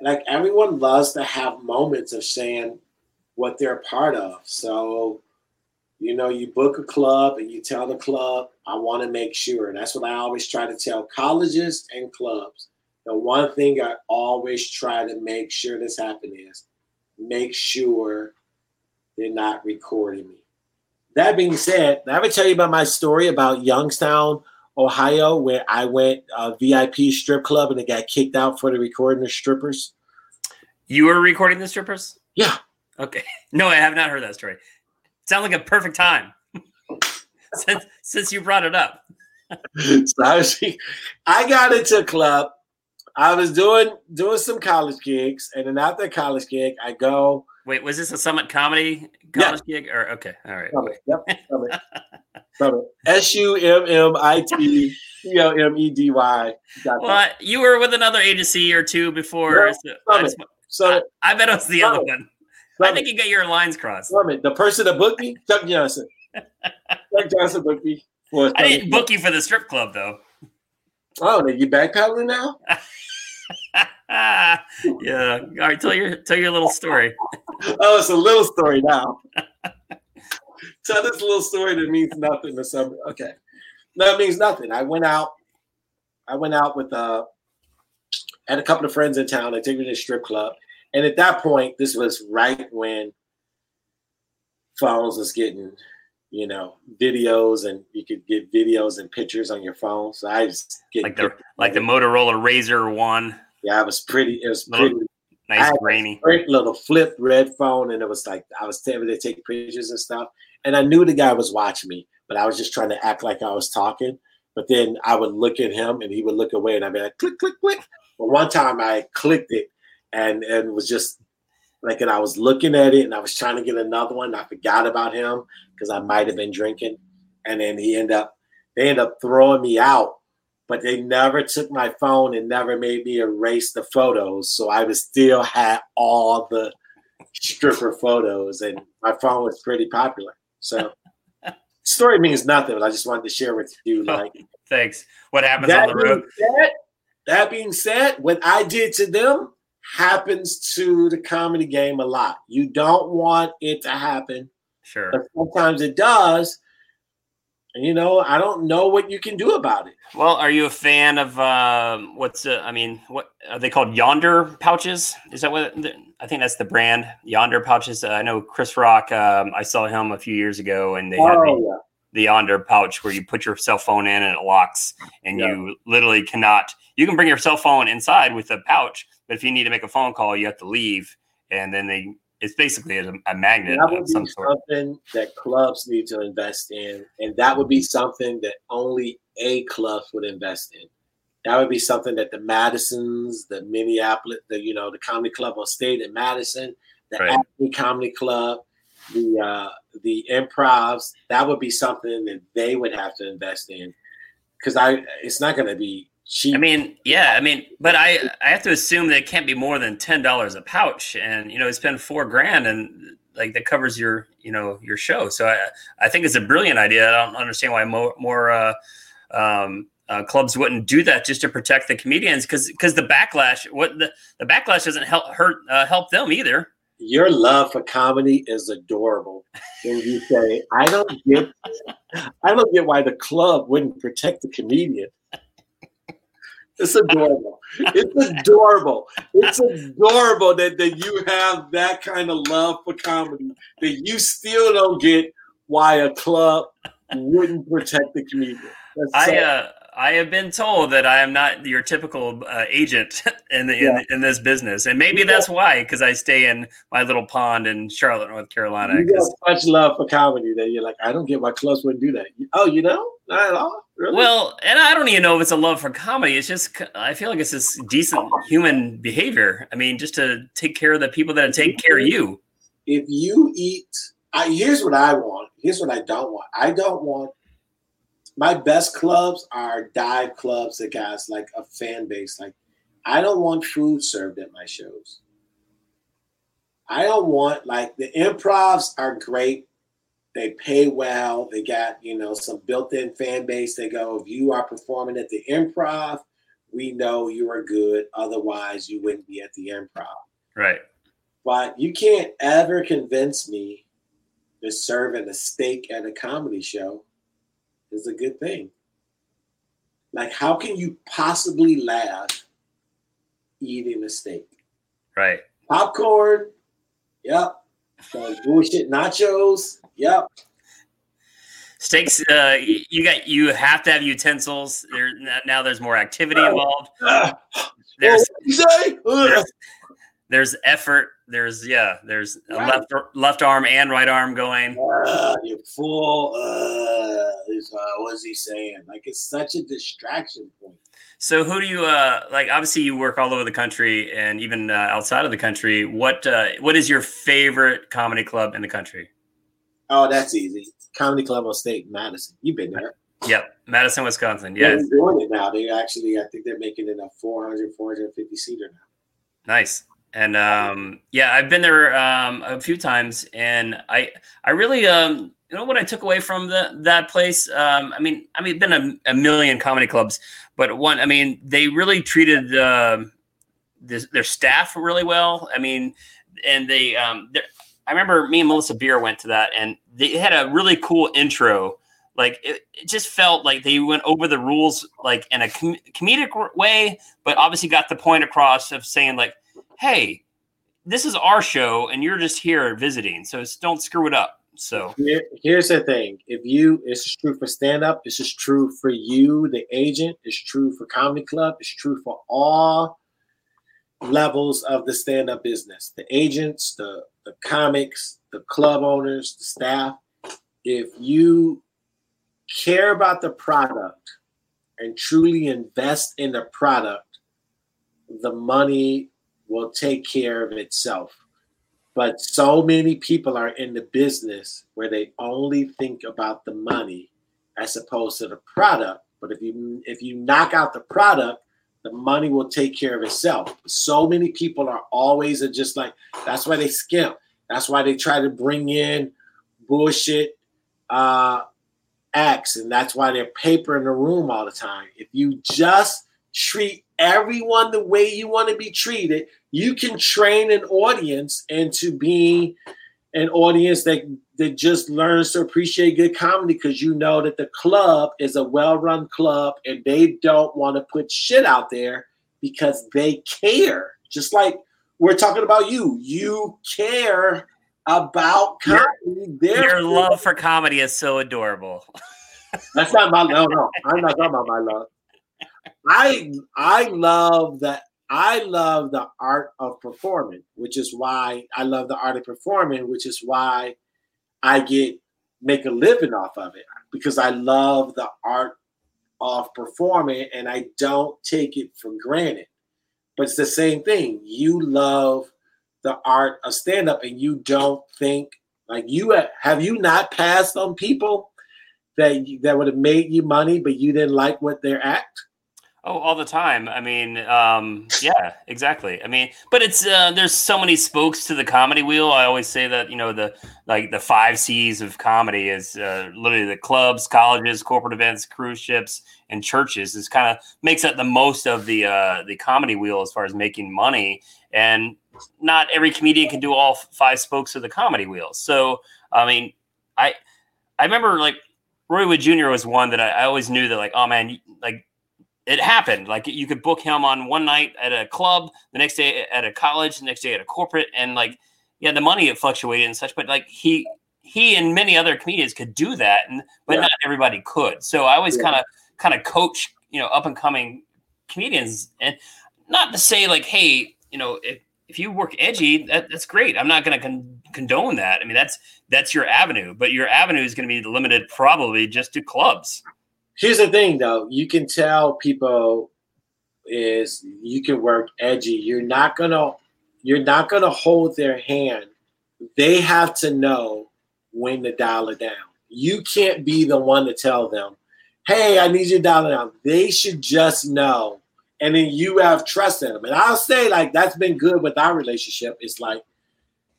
like, everyone loves to have moments of saying what they're a part of. So, you know, you book a club and you tell the club, I want to make sure. And that's what I always try to tell colleges and clubs. The one thing I always try to make sure this happen is make sure they're not recording me. That being said, I ever tell you about my story about Youngstown, Ohio, where I went uh, VIP strip club and they got kicked out for the recording of strippers? You were recording the strippers? Yeah. Okay. No, I have not heard that story. Sound like a perfect time since since you brought it up. so I, was, I got into a club. I was doing doing some college gigs, and then after college gig, I go. Wait, was this a Summit Comedy college yeah. gig? Or okay, all right. Summit. Yep. Summit. Summit. S U M M I T C O M E D Y. Well, you were with another agency or two before. Yeah, so, I, just, so I, I, bet it was the Summit. other one. Summit. I think you got your lines crossed. Summit. The person that booked me, Chuck Johnson. Chuck Johnson booked me. I didn't book you for the strip club though. Oh, are you backpedaling now? yeah. All right, tell your tell your little story. oh, it's a little story now. tell this little story that means nothing to some. Okay, that means nothing. I went out. I went out with uh, had a couple of friends in town. They took me to a strip club, and at that point, this was right when phones was getting you know, videos and you could get videos and pictures on your phone. So I just get like the like the Motorola Razr one. Yeah, it was pretty. It was little, pretty nice, grainy. Great little flip red phone, and it was like I was able to take pictures and stuff. And I knew the guy was watching me, but I was just trying to act like I was talking. But then I would look at him, and he would look away, and I'd be like, click, click, click. But one time I clicked it, and and was just like, and I was looking at it, and I was trying to get another one. I forgot about him, because I might have been drinking. And then he ended up, they ended up throwing me out, but they never took my phone and never made me erase the photos. So I was still had all the stripper photos, and my phone was pretty popular. So story means nothing, but I just wanted to share with you. Oh, like, thanks. What happens on the road? Said, that being said, what I did to them happens to the comedy game a lot. You don't want it to happen Sure. But sometimes it does. You know, I don't know what you can do about it. Well, are you a fan of um, what's uh, I mean, what are they called? Yondr pouches? Is that what I think that's the brand? Yondr pouches. Uh, I know Chris Rock. Um, I saw him a few years ago, and they oh, had the, yeah. the Yondr pouch where you put your cell phone in and it locks, and yeah. you literally cannot. You can bring your cell phone inside with the pouch, but if you need to make a phone call, you have to leave, and then they it's basically a, a magnet that would be something that clubs need to invest in and that would be something that only a club would invest in. That would be something that the madisons the minneapolis the you know the comedy club on state in madison the right. comedy club the uh the improvs that would be something that they would have to invest in. Because i it's not going to be cheap. I mean, yeah, I mean, but I I have to assume that it can't be more than ten dollars a pouch, and you know, spend four grand and like that covers your you know your show. So I I think it's a brilliant idea. I don't understand why more more uh, um, uh, clubs wouldn't do that just to protect the comedians because because the backlash what the, the backlash doesn't help hurt uh, help them either. Your love for comedy is adorable. When you say, "I don't get, I don't get why the club wouldn't protect the comedian." It's adorable. It's adorable. It's adorable that, that you have that kind of love for comedy that you still don't get why a club wouldn't protect the comedian. I uh, I have been told that I am not your typical uh, agent in, the, yeah. in, in this business, and maybe that's why because I stay in my little pond in Charlotte, North Carolina. You got much love for comedy that you're like, I don't get why clubs wouldn't do that. Oh, you know, not at all. Really? Well, and I don't even know if it's a love for comedy. It's just I feel like it's just decent human behavior. I mean, just to take care of the people that take care of you. If you eat, I, here's what I want. Here's what I don't want. I don't want my best clubs are dive clubs that guys like a fan base. Like, I don't want food served at my shows. I don't want like the improvs are great. They pay well. They got you know some built-in fan base. They go if you are performing at the improv, we know you are good. Otherwise, you wouldn't be at the improv. Right. But you can't ever convince me that serving a steak at a comedy show is a good thing. Like, how can you possibly laugh eating a steak? Right. Popcorn Yep. Bullshit nachos. Yep. Steaks. Uh, you got. You have to have utensils. There now. There's more activity involved. There's. there's, there's effort. There's yeah. There's right. left left arm and right arm going. Uh, you fool! Uh, is, uh, what's he saying? Like it's such a distraction point. So who do you uh, like? Obviously, you work all over the country and even uh, outside of the country. What uh, what is your favorite comedy club in the country? Oh, that's easy. Comedy Club on State, Madison. You've been there. Yep, Madison, Wisconsin. Yeah, they're doing it now. They actually, I think they're making it a 400, 450 seater now. Nice. And um, yeah, I've been there um, a few times, and I I really um, you know what I took away from the that place. Um, I mean, I mean, been a, a million comedy clubs, but one, I mean, they really treated their staff really well. I mean, and they um, I remember me and Melissa Beer went to that, and they had a really cool intro. Like it, it just felt like they went over the rules like in a com- comedic way, but obviously got the point across of saying like, "Hey, this is our show, and you're just here visiting, so don't screw it up." So Here, here's the thing: if you, this is true for stand up. This is true for you, the agent. It's true for comedy club. It's true for all levels of the stand up business. The agents, the the comics, the club owners, the staff, if you care about the product and truly invest in the product, the money will take care of itself. But so many people are in the business where they only think about the money as opposed to the product. But if you if you knock out the product, the money will take care of itself. So many people are always just like that's why they skimp. That's why they try to bring in bullshit uh, acts, and that's why they're paper in the room all the time. If you just treat everyone the way you want to be treated, you can train an audience into being an audience that that just learns to appreciate good comedy because you know that the club is a well-run club and they don't want to put shit out there because they care. Just like we're talking about you. You care about comedy. Your, your love for comedy is so adorable. That's not my no, no. I'm not talking about my love. I I love that I love the art of performing, which is why I love the art of performing, which is why I get make a living off of it because I love the art of performing and I don't take it for granted. But it's the same thing. You love the art of stand up and you don't think like you uh, have you not passed on people that that would have made you money but you didn't like what their act Oh, all the time. I mean, um, yeah, exactly. I mean, but it's uh, there's so many spokes to the comedy wheel. I always say that you know the like the five C's of comedy is uh, literally the clubs, colleges, corporate events, cruise ships, and churches. Is kind of makes up the most of the uh, the comedy wheel as far as making money. And not every comedian can do all five spokes of the comedy wheel. So I mean, I I remember like Roy Wood Jr. was one that I, I always knew that like oh man like it happened. Like you could book him on one night at a club, the next day at a college, the next day at a corporate, and like yeah, the money it fluctuated and such. But like he he and many other comedians could do that, and but yeah. not everybody could. So I always kind of kind of coach you know up and coming comedians, and not to say like hey you know if if you work edgy, that, that's great. I'm not going to con- condone that. I mean, that's that's your avenue, but your avenue is going to be limited probably just to clubs here's the thing though. You can tell people is you can work edgy. You're not gonna you're not gonna hold their hand. They have to know when to dial it down. You can't be the one to tell them hey i need you to dial it down. They should just know and then you have trust in them. And i'll say like that's been good with our relationship. It's like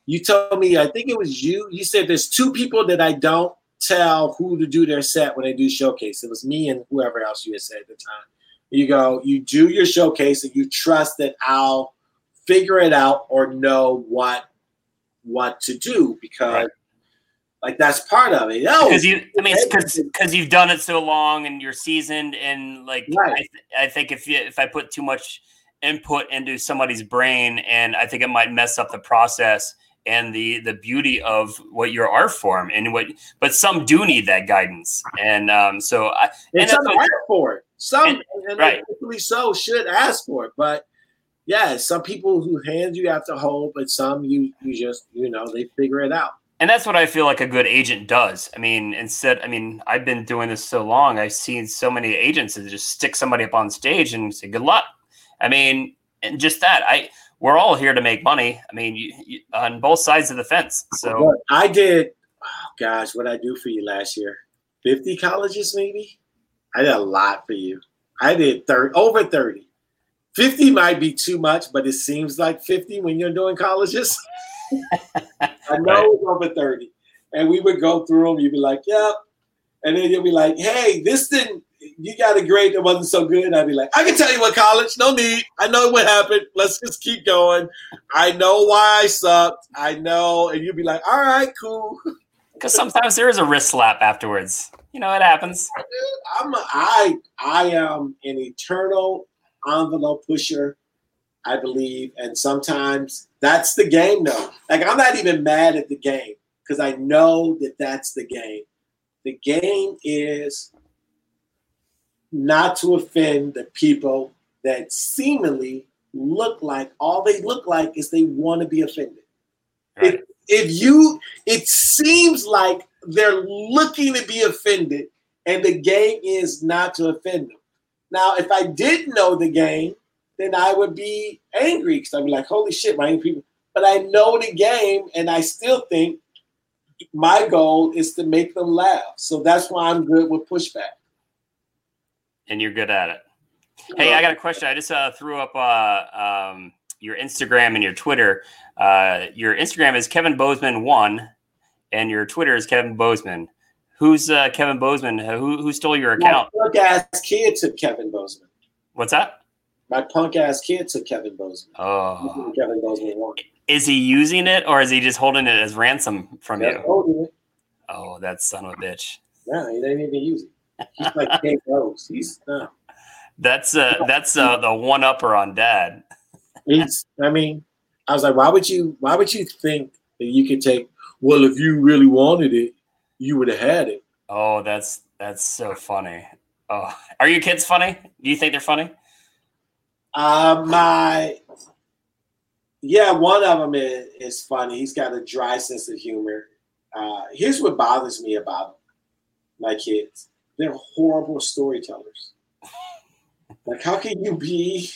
you told me i think it was you you said there's two people that i don't tell who to do their set when they do showcase. It was me and whoever else you had said at the time. You go, you do your showcase and you trust that I'll figure it out or know what what to do because right. like that's part of it. No, because you, I mean, because because you've done it so long and you're seasoned and like right. I, th- I think if you, if I put too much input into somebody's brain and I think it might mess up the process and the the beauty of what your art form and what but some do need that guidance and um so I, and, and some that's ask for it. Some And- and, right. so should ask for it. But yeah, some people who hands you have to hold, but some you you just you know they figure it out. and that's what I feel like a good agent does. I mean, instead, I mean, I've been doing this so long. I've seen so many agents that just stick somebody up on stage and say, "Good luck." I mean, and just that. I we're all here to make money. I mean, you, you, on both sides of the fence. So I did. Oh gosh, what I do for you last year? Fifty colleges, maybe. I did a lot for you. I did thirty over thirty. 50 might be too much, but it seems like 50 when you're doing colleges. I know Right. it's over 30. And we would go through them. You'd be like, yep. And then you'll be like, hey, this didn't, you got a grade that wasn't so good. I'd be like, I can tell you what college, no need. I know what happened. Let's just keep going. I know why I sucked. I know. And you'd be like, all right, cool. because sometimes there is a wrist slap afterwards. You know, it happens. I'm a, I I am an eternal envelope pusher, I believe, and sometimes that's the game. though. like I'm not even mad at the game because I know that that's the game. The game is not to offend the people that seemingly look like all they look like is they want to be offended. Right. if you it seems like they're looking to be offended and the game is not to offend them. Now if i did know the game then i would be angry because i'd be like holy shit my people. But i know the game and i still think my goal is to make them laugh. So that's why i'm good with pushback and you're good at it. Hey, I got a question. I just uh, threw up uh, um, your Instagram and your Twitter. Uh, your Instagram is Kevin Bozeman one, and your Twitter is Kevin Bozeman. Who's uh, Kevin Bozeman? Who who stole your account? my account? punk ass kid took kevin bozeman What's that? my punk ass kid took kevin bozeman Oh, kevin bozeman won is he using it or is he just holding it as ransom from That's you? Oh, that son of a bitch. No, he didn't even use it. He's like King Rose. He's no. That's uh, that's uh, the one upper on dad. He's. I mean, I was like, why would you? Why would you think that you could take? Well, if you really wanted it, you would have had it. Oh, that's that's so funny. Oh, are your kids funny? Do you think they're funny? Uh, my. Yeah, one of them is, is funny. He's got a dry sense of humor. Uh, here's what bothers me about my kids: they're horrible storytellers. Like, how can you be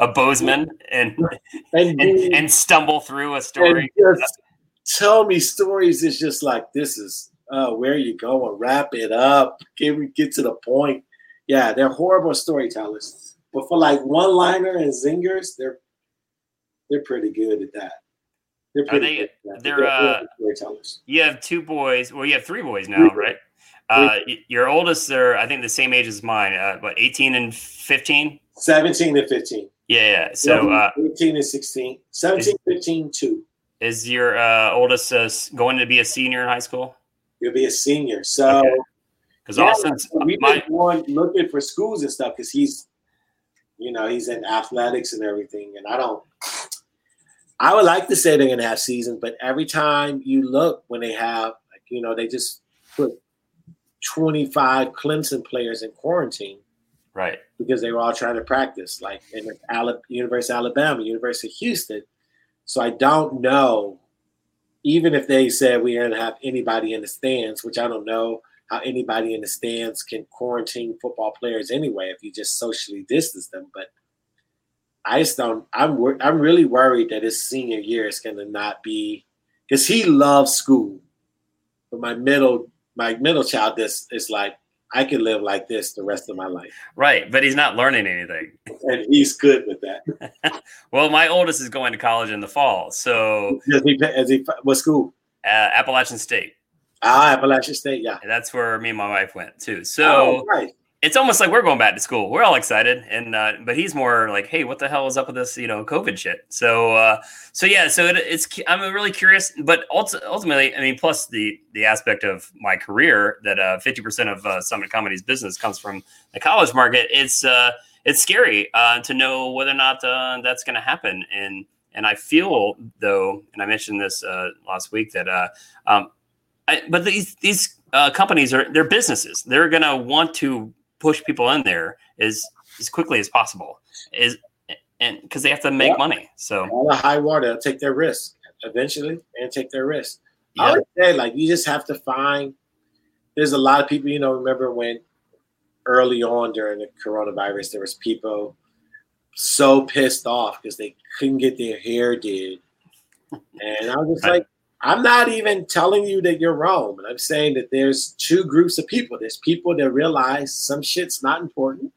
A Bozeman and and, and, and stumble through a story. tell me stories is just like this is uh where you going wrap it up can we get to the point yeah they're horrible storytellers but for like one liner and zingers they're they're pretty good at that they're pretty they- good they're, good uh, storytellers You have two boys. Well, you have three boys now, right? Uh, your oldest are, I think, the same age as mine. Uh, what, eighteen and fifteen? 17 and 15 Yeah, yeah. So, uh, 18 and 16 17 15 2 is your uh, oldest uh, going to be a senior in high school? you'll be a senior so Okay. Because Yeah, Austin's we've my been going looking for schools and stuff because he's, you know, he's in athletics and everything. And I don't, I would like to say they're going to have seasons, but every time you look when they have, like, you know, they just put 25 Clemson players in quarantine right. because they were all trying to practice, like in Alabama, University of Alabama, University of Houston. So I don't know, even if they said we didn't have anybody in the stands, which I don't know how anybody in the stands can quarantine football players anyway if you just socially distance them. But I just don't. I'm I'm really worried that his senior year is going to not be because he loves school, but my middle my middle child is is like I can live like this the rest of my life Right. But he's not learning anything. and he's good with that. Well, my oldest is going to college in the fall. So, Does he, as he, what school? uh, Appalachian State. Ah, Appalachian State, yeah. That's where me and my wife went too. So, oh, right. It's almost like we're going back to school. We're all excited, and uh, but he's more like, "Hey, what the hell is up with this, you know, COVID shit?" So, uh, so yeah, so it, it's I'm really curious, but ultimately, I mean, plus the the aspect of my career that fifty percent of uh, Summit Comedy's business comes from the college market. It's uh, it's scary uh, to know whether or not uh, that's going to happen, and And I feel though, and I mentioned this uh, last week that, uh, um, I, but these these uh, companies are they're businesses. They're gonna want to push people in there as as quickly as possible. Is and because they have to make money. So all the high water, they'll take their risk eventually and take their risk. I would say like you just have to find. There's a lot of people, you know. Remember when early on during the coronavirus, there was people so pissed off because they couldn't get their hair did, and I was just like, I'm not even telling you that you're wrong, but I'm saying that there's two groups of people. There's people that realize some shit's not important,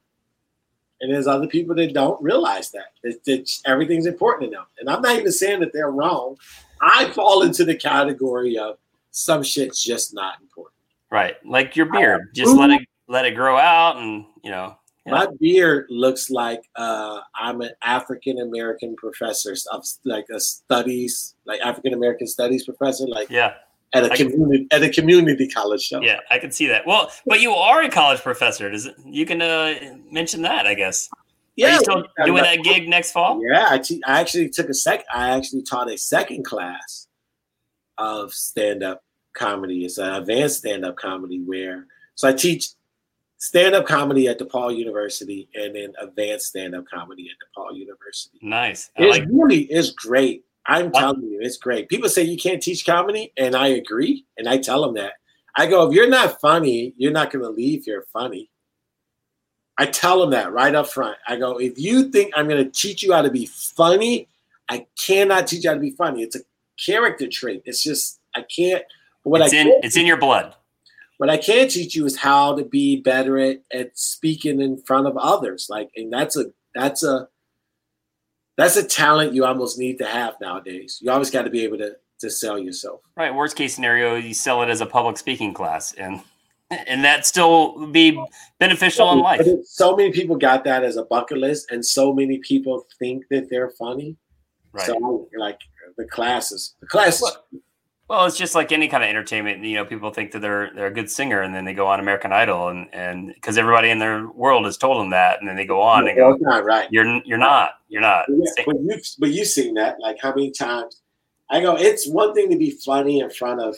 and there's other people that don't realize that, that, that everything's important to them. And I'm not even saying that they're wrong. I fall into the category of some shit's just not important. Right, like your beard, uh, just let it let it grow out, and you know. Yeah. My beard looks like uh, I'm an African American professor of like a studies, like African American studies professor, like yeah, at a I community can, at a community college show. Yeah, I can see that. Well, but you are a college professor. Does it, you can uh, mention that? I guess. Yeah, are you still doing that gig next fall? Yeah, I, te- I actually took a sec. I actually taught a second class of stand up comedy. It's an advanced stand up comedy where so I teach stand up comedy at DePaul University and then advanced stand up comedy at DePaul University. Nice. I it's like- really is great. I'm what? telling you, it's great. People say you can't teach comedy, and I agree. And I tell them that. I go, if you're not funny, you're not going to leave here funny. I tell them that right up front. I go, if you think I'm going to teach you how to be funny, I cannot teach you how to be funny. It's a character trait. It's just I can't. What it's I in it's in your blood. What I can teach you is how to be better at, at speaking in front of others. Like, and that's a that's a that's a talent you almost need to have nowadays. You always got to be able to to sell yourself. Right. Worst case scenario, you sell it as a public speaking class, and and that still be beneficial in life. So many people got that as a bucket list, and so many people think that they're funny. Right. So like the classes, the classes. Well, it's just like any kind of entertainment. You know, people think that they're they're a good singer, and then they go on American Idol, and and because everybody in their world has told them that, and then they go on and go, not right. You're you're not. You're not. Yeah, but you but you seen that like how many times? I go. It's one thing to be funny in front of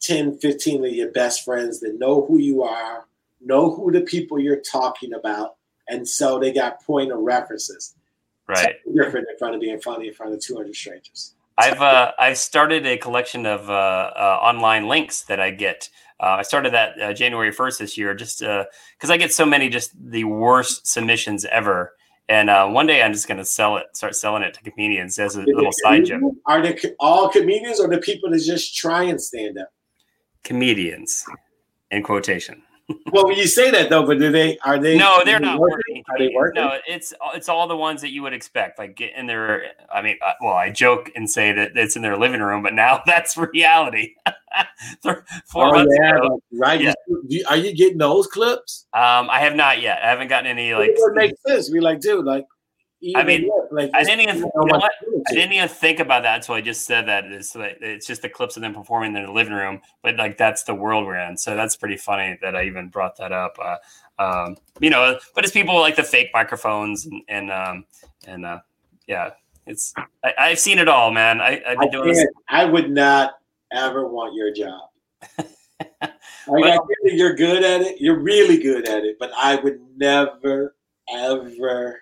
10, 15 of your best friends that know who you are, know who the people you're talking about, and so they got point of references. Right. different in front of being funny in front of 200 strangers. I've uh, I've started a collection of uh, uh, online links that I get. Uh, I started that uh, January first this year, just because uh, I get so many just the worst submissions ever. And one day I'm just going to sell it, start selling it to comedians as a Is little side joke. Are they all comedians or the people that just try and stand up? Comedians, in quotation well, when you say that though, but do they are they? No, they're not working? working. Are they working? No, it's it's all the ones that you would expect. Like in their, I mean, uh, well, I joke and say that it's in their living room, but now that's reality. Four oh, months yeah, ago, right? Yeah. You, are you getting those clips? Um, I have not yet. I haven't gotten any like. It makes sense. We like, dude, like I mean, like I didn't even you know I didn't even think about that until I just said that. It's like it's just the clips of them performing in the living room, but like that's the world we're in. So that's pretty funny that I even brought that up. Uh, um, you know, but it's people like the fake microphones and and um, and uh, yeah, it's I, have seen it all, man. I, have been I doing this. I would not ever want your job. like well, you're good at it. You're really good at it, but I would never ever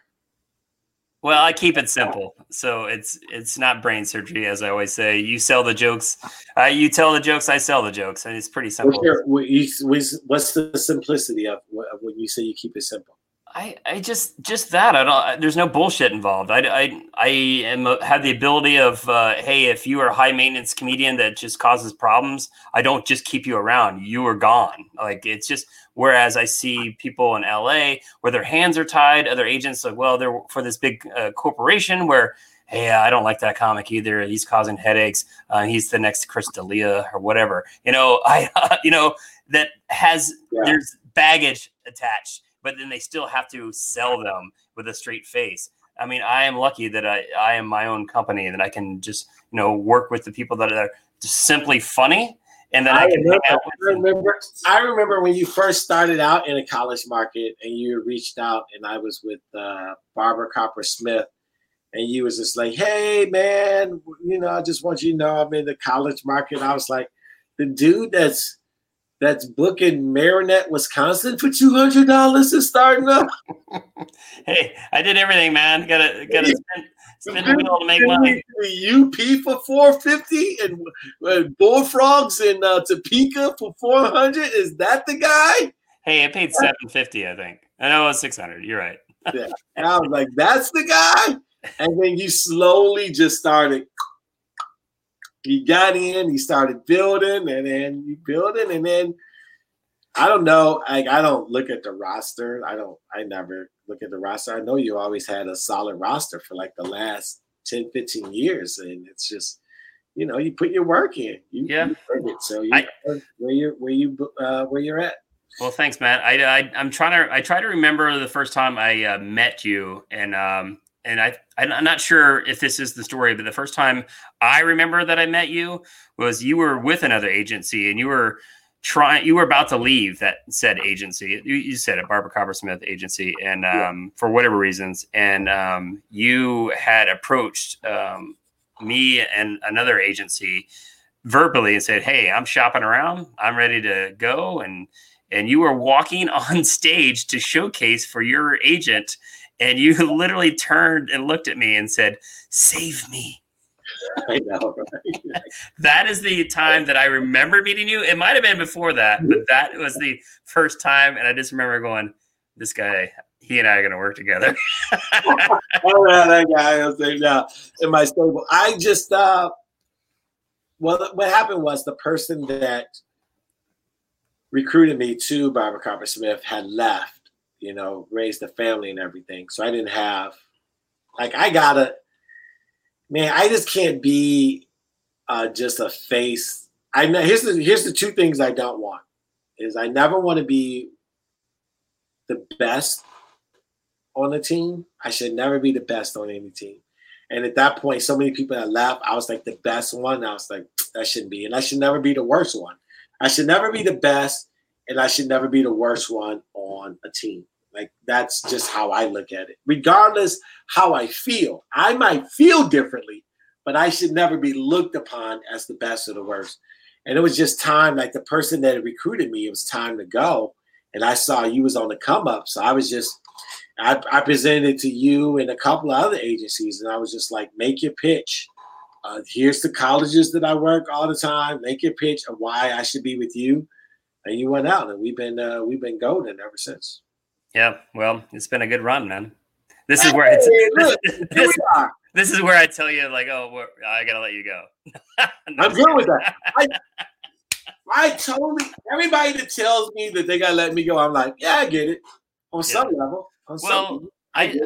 well, I keep it simple, so it's it's not brain surgery, as I always say. You sell the jokes, uh, you tell the jokes, I sell the jokes, and it's pretty simple. What's, your, what's the simplicity of, of when you say you keep it simple? I, I just just that I don't. There's no bullshit involved. I, I, I am have the ability of uh, hey, if you are a high maintenance comedian that just causes problems, I don't just keep you around. You are gone. Like it's just. Whereas I see people in LA where their hands are tied. Other agents like, well, they're for this big uh, corporation where hey, I don't like that comic either. He's causing headaches. Uh, he's the next Chris D'Elia or whatever. You know, I, uh, you know, that has yeah. there's baggage attached but then they still have to sell them with a straight face. I mean, I am lucky that I, I am my own company and that I can just, you know, work with the people that are just simply funny. And then I, I remember, I remember, I remember when you first started out in a college market and you reached out and I was with uh, Barbara Coppersmith and you was just like, "Hey, man, you know, I just want you to know I'm in the college market." I was like, "The dude that's that's booking Marinette, Wisconsin for two hundred dollars is starting up." hey, I did everything, man. Gotta gotta spend, spend a little to make money. UP for four fifty and bullfrogs in uh, Topeka for four hundred. Is that the guy? Hey, I paid seven fifty. I think. I know it was six hundred. You're right. yeah, and I was like, "That's the guy." And then you slowly just started. You got in, he started building, and then you building, and then I don't know. Like I don't look at the roster. I don't. I never look at the roster. I know you always had a solid roster for like the last 10, 15 years, and it's just you know you put your work in. You, yeah. You it. So you I, where you where you uh, where you're at. Well, thanks, Matt. I, I am trying to I try to remember the first time I uh, met you, and um and I I'm not sure if this is the story, but the first time I remember that I met you was you were with another agency, and you were trying you were about to leave that said agency. You, you said it barbara coppersmith agency and um, for whatever reasons. And um, you had approached um, me and another agency verbally and said hey i'm shopping around. I'm ready to go. And and you were walking on stage to showcase for your agent and you literally turned and looked at me and said save me I know, right? that is the time that I remember meeting you. It might have been before that, but that was the first time, and I just remember going, "This guy, he and I are going to work together." oh man, that guy I was now in my stable. I just uh, well, what happened was the person that recruited me to Barbara Coppersmith had left. You know, raised a family and everything, so I didn't have like I gotta man, I just can't be uh, just a face. I know here's the here's the two things I don't want is I never want to be the best on a team. I should never be the best on any team. And at that point, so many people that left, I was like the best one. I was like, that shouldn't be. And I should never be the worst one. I should never be the best, and I should never be the worst one on a team. Like that's just how I look at it. Regardless how I feel, I might feel differently, but I should never be looked upon as the best or the worst. And it was just time, like the person that recruited me, it was time to go. And I saw you was on the come up. So I was just, I, I presented to you and a couple of other agencies, and I was just like, make your pitch. Uh, here's the colleges that I work all the time. Make your pitch of why I should be with you. And you went out, and we've been uh, we've been golden ever since. Yeah, well, it's been a good run, man. This is where it's look, this, this, this, is where I tell you, like, oh, I gotta let you go. I'm good with that. I, I totally everybody that tells me that they gotta let me go, I'm like, yeah, I get it on yeah. some level. On well, some level, I, I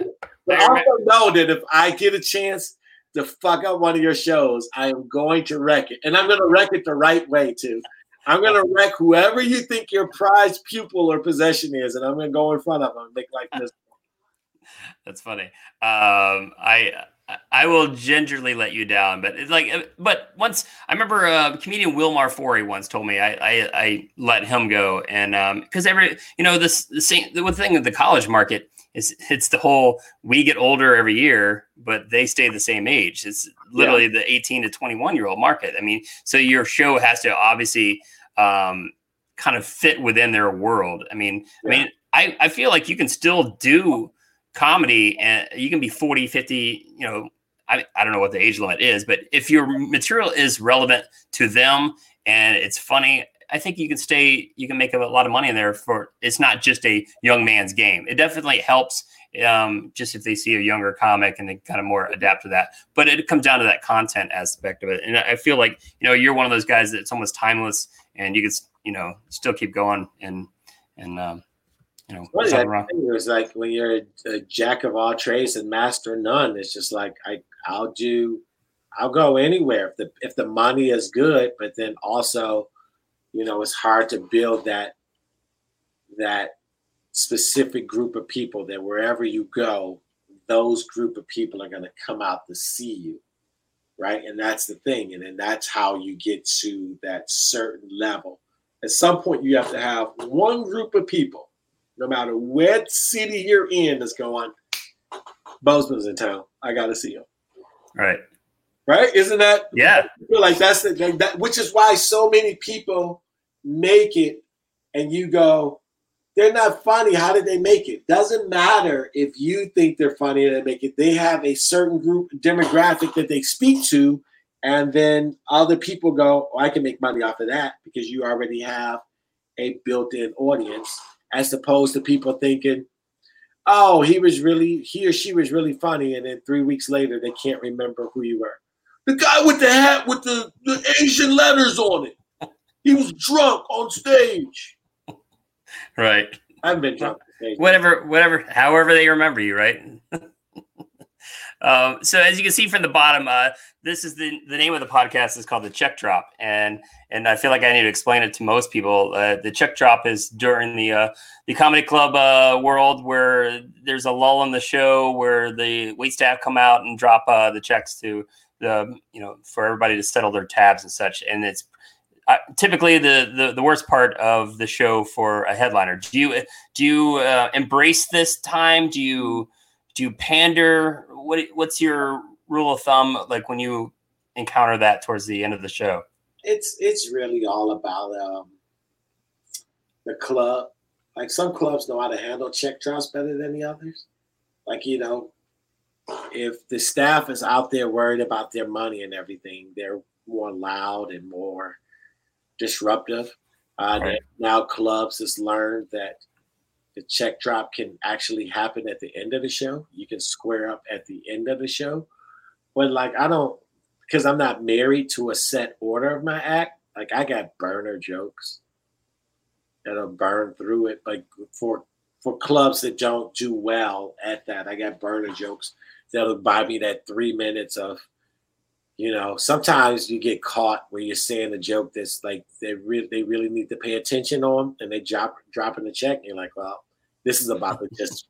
but I also know that if I get a chance to fuck up one of your shows, I am going to wreck it, and I'm gonna wreck it the right way too. I'm gonna wreck whoever you think your prized pupil or possession is, and I'm gonna go in front of them and make like this. That's funny. Um, I I will gingerly let you down, but it's like, but once I remember uh, comedian Wilmar Forey once told me I I, I let him go, and because um, every you know this the same the thing with the college market is it's the whole we get older every year, but they stay the same age. It's literally yeah. the 18 to 21 year old market. I mean, so your show has to obviously um, kind of fit within their world. I mean, yeah. I mean, I, I feel like you can still do comedy and you can be 40, 50, you know, I, I don't know what the age limit is, but if your material is relevant to them and it's funny, I think you can stay, you can make a lot of money in there for, it's not just a young man's game. It definitely helps um, just if they see a younger comic and they kind of more adapt to that. But it comes down to that content aspect of it. And I feel like, you know, you're one of those guys that's almost timeless and you could you know still keep going and and um, you know well, it was like when you're a, a, jack of all trades and master none it's just like i i'll do i'll go anywhere if the if the money is good but then also you know it's hard to build that that specific group of people that wherever you go those group of people are going to come out to see you right? And that's the thing. And then that's how you get to that certain level. At some point, you have to have one group of people, no matter what city you're in, that's going, Bozeman's in town. I gotta see him. Right. Right? Isn't that? Yeah. I feel like that's the like that, which is why so many people make it, and you go, they're not funny. How did they make it? Doesn't matter if you think they're funny and they make it. They have a certain group demographic that they speak to, and then other people go, oh, I can make money off of that because you already have a built-in audience, as opposed to people thinking, oh, he was really he or she was really funny, and then three weeks later they can't remember who you were. The guy with the hat with the, the Asian letters on it. He was drunk on stage. Right. I've been drunk. Whatever, whatever, however they remember you, right? um, so as you can see from the bottom, uh, this is the the name of the podcast is called the Check Drop, and and I feel like I need to explain it to most people. Uh, the Check Drop is during the uh, the comedy club uh, world where there's a lull in the show where the wait staff come out and drop uh, the checks to the you know for everybody to settle their tabs and such, and it's typically the, the the worst part of the show for a headliner. Do you do you uh, embrace this time? Do you do you pander? What what's your rule of thumb like when you encounter that towards the end of the show? it's it's really all about um, the club. Like some clubs know how to handle check drops better than the others. Like you know, if the staff is out there worried about their money and everything, they're more loud and more disruptive. Uh, Right. Now clubs has learned that the check drop can actually happen at the end of the show. You can square up at the end of the show. But like I don't because I'm not married to a set order of my act, like I got burner jokes that'll burn through it. Like for for clubs that don't do well at that, I got burner jokes that'll buy me that three minutes of, you know. Sometimes you get caught where you're saying a joke that's like they really they really need to pay attention on, and they drop dropping the check, and you're like, well, this is about to just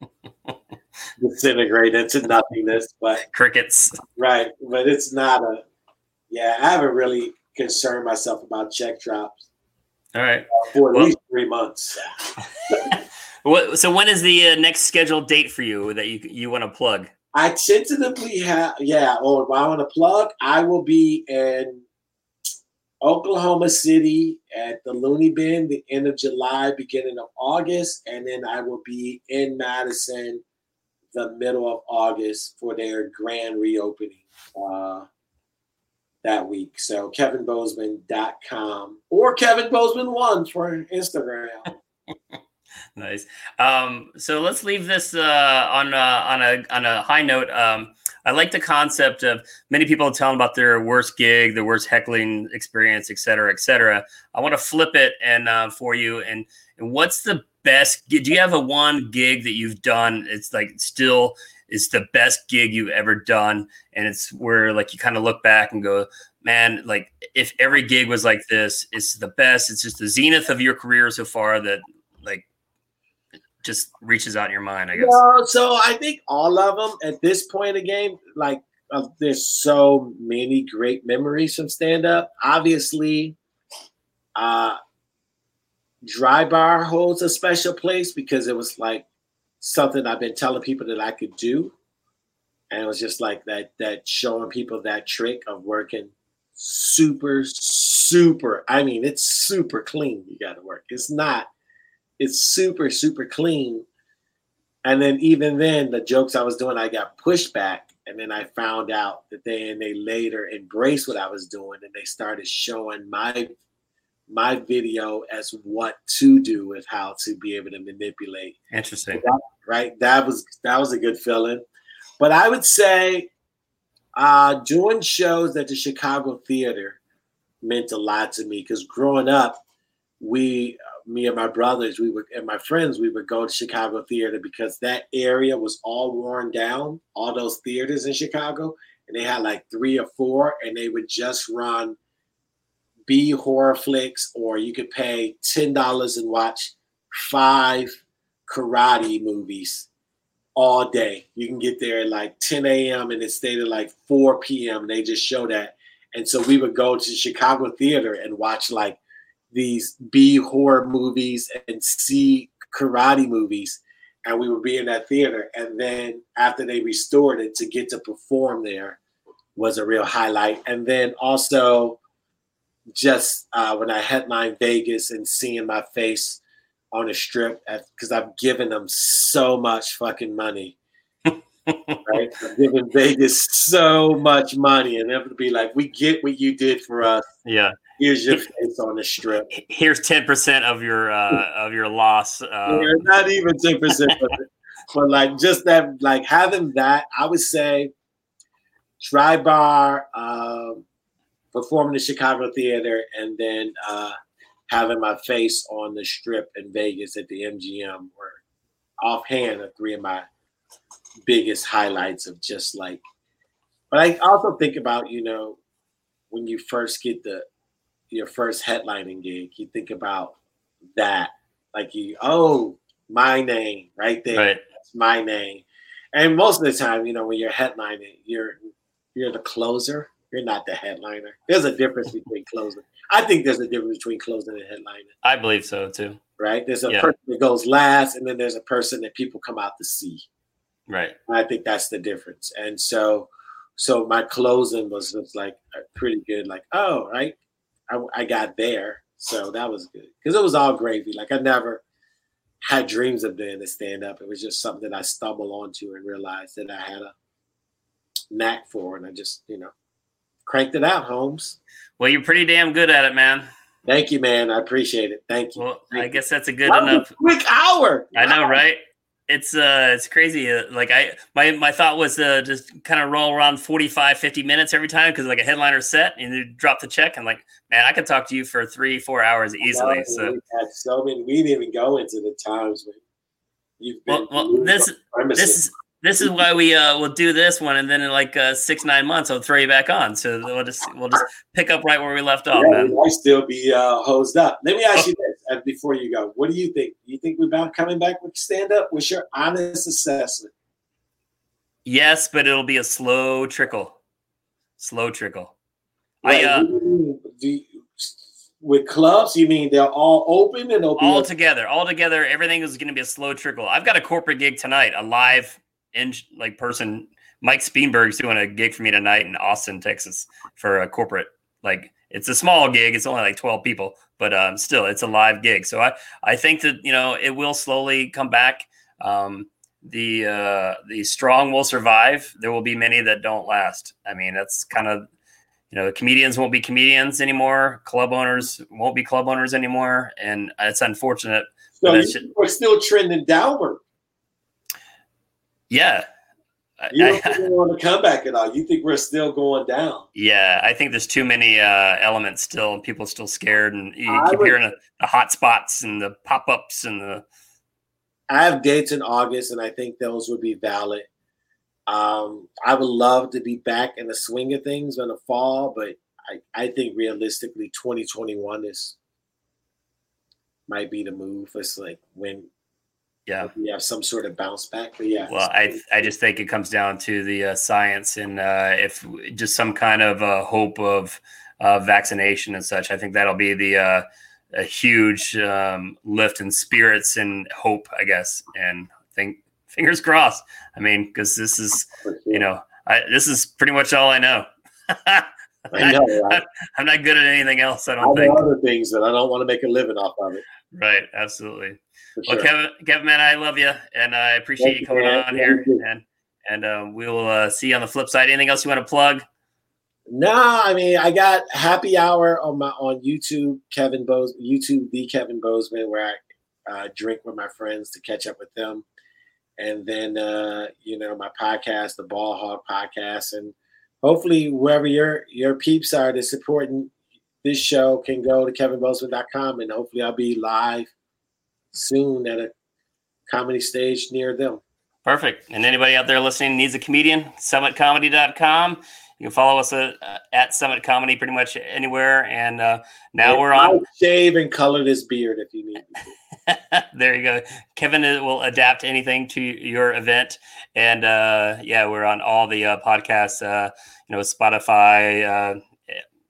disintegrate into nothingness, but. Crickets. Right, but it's not a. Yeah, I haven't really concerned myself about check drops All right. for at Well- least three months. What, so when is the uh, next scheduled date for you that you you want to plug? I tentatively have, yeah. Or if I want to plug, I will be in Oklahoma City at the Loony Bin the end of July, beginning of August, and then I will be in Madison the middle of August for their grand reopening uh, that week. So kevinbozeman.com or Kevin Bozeman one for Instagram. Nice. Um, so let's leave this uh, on uh, on a on a high note. Um, I like the concept of many people telling about their worst gig, the worst heckling experience, et cetera, et cetera. I want to flip it and uh, for you. And, and what's the best? Do you have a one gig that you've done? It's like still is the best gig you've ever done, and it's where like you kind of look back and go, man, like if every gig was like this, it's the best. It's just the zenith of your career so far that just reaches out in your mind, I guess. No, so I think all of them at this point in the game, like uh, there's so many great memories from stand up. Obviously, uh, Dry Bar holds a special place because it was like something I've been telling people that I could do, and it was just like that that showing people that trick of working super super. I mean, it's super clean. You got to work. It's not. It's super super clean. And then even then, the jokes I was doing, I got pushed back. And then I found out that they and they later embraced what I was doing, and they started showing my my video as what to do with how to be able to manipulate. Interesting. Right, that was that was a good feeling. But I would say, uh, doing shows at the Chicago Theater meant a lot to me because growing up, we me and my brothers, we would and my friends, we would go to Chicago theater because that area was all worn down, all those theaters in Chicago, and they had like three or four, and they would just run B horror flicks, or you could pay ten dollars and watch five karate movies all day. You can get there at like 10 a.m. and it stayed at like 4 p.m. They just show that. And so we would go to Chicago theater and watch like these B horror movies and C karate movies. and we would be in that theater. And then after they restored it, to get to perform there was a real highlight. And then also just uh, when I headlined Vegas and seeing my face on a strip because I've given them so much fucking money. right? I've given Vegas so much money, and them to be like, "We get what you did for us. Yeah, here's your face on the strip. Here's ten percent of your uh, of your loss. Uh, yeah, not even ten percent, but like just that, like having that. I would say, Dry Bar, um, performing the Chicago Theater, and then uh, having my face on the strip in Vegas at the MGM were offhand are three of my biggest highlights of just like but I also think about, you know, when you first get the your first headlining gig, you think about that. Like you, oh, my name right there. Right. That's my name. And most of the time, you know, when you're headlining, you're you're the closer. You're not the headliner. There's a difference between closing. I think there's a difference between closing and headlining. I believe so too. Right? There's a Yeah. person that goes last, and then there's a person that people come out to see. Right. And I think that's the difference. And so, so my closing was, was like uh, pretty good. Like, oh, right, I, I got there, so that was good because it was all gravy. Like I never had dreams of doing the stand up. It was just something that I stumbled onto and realized that I had a knack for, and I just you know cranked it out, Holmes. Well, you're pretty damn good at it, man. Thank you, man. I appreciate it. Thank you. Well, Thank I guess that's a good enough. a quick hour. I know, right? It's uh it's crazy. Uh, like I my my thought was uh just kind of roll around 45 50 minutes every time cuz like a headliner set and you drop the check and like man, I could talk to you for 3 4 hours easily. No, So we had so many. We didn't even go into the times when you've been. well, well this premises. this is this is why we uh will do this one and then in like uh 6 9 months I'll throw you back on. So we'll just we'll just pick up right where we left off, Yeah, might still be uh, hosed up. Let me ask you this before you go. What do you think? Do you think we're about coming back with stand up? What's your honest assessment? Yes, but it'll be a slow trickle. Slow trickle. I Like, uh do you mean? Do you- with clubs, you mean they're all open and they'll all together all together everything is going to be a slow trickle i've got a corporate gig tonight a live in like person mike Speenberg's doing a gig for me tonight in austin texas for a corporate like it's a small gig it's only like 12 people but um, still it's a live gig so i i think that you know it will slowly come back um, the uh, the strong will survive there will be many that don't last i mean that's kind of you know, comedians won't be comedians anymore. Club owners won't be club owners anymore, and it's unfortunate. so that's you- we're still trending downward. Yeah, You don't I- think we're on comeback at all. You think we're still going down. yeah. I think there's too many uh, elements still, and people are still scared, and you I keep would- hearing the, the hot spots and the pop ups and the I have dates in August, and I think those would be valid. Um, I would love to be back in the swing of things in the fall, but I, I think realistically, 2021 is might be the move. It's like when yeah. we have some sort of bounce back. But yeah, Well, I I just think it comes down to the uh, science and uh, if just some kind of uh, hope of uh, vaccination and such. I think that'll be the uh, a huge um, lift in spirits and hope, I guess. And think fingers crossed. I mean, because this is you know I, this is pretty much all I know. I know. Right? I'm not good at anything else. I I don't know think. other things, but I don't want to make a living off of it. Right. Absolutely. For Well. Kevin, Kevin, man, I love you, and I appreciate Thank you coming man. on Yeah, here, and and um, we'll uh, see you on the flip side. Anything else you want to plug? No, I mean I got happy hour on my on YouTube, Kevin Bose, YouTube the Kevin Bozeman, where I uh, drink with my friends to catch up with them, and then uh, you know my podcast, the Ball Hog Podcast, and hopefully wherever your your peeps are that's supporting this show can go to kevinbozeman.com and hopefully I'll be live soon at a comedy stage near them. Perfect. And anybody out there listening needs a comedian, summitcomedy.com. You can follow us at, uh, at Summit Comedy pretty much anywhere. And uh, now we're on. Shave and color this beard if you need. there you go. Kevin uh, will adapt anything to your event. And uh, yeah, we're on all the uh, podcasts, uh, you know, Spotify, uh,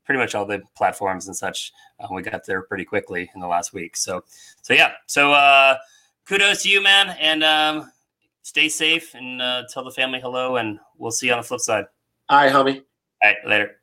pretty much all the platforms and such. Uh, we got there pretty quickly in the last week. So, so yeah. So uh, kudos to you, man. And um, stay safe and uh, tell the family hello, and we'll see you on the flip side. All right, homie. All right, later.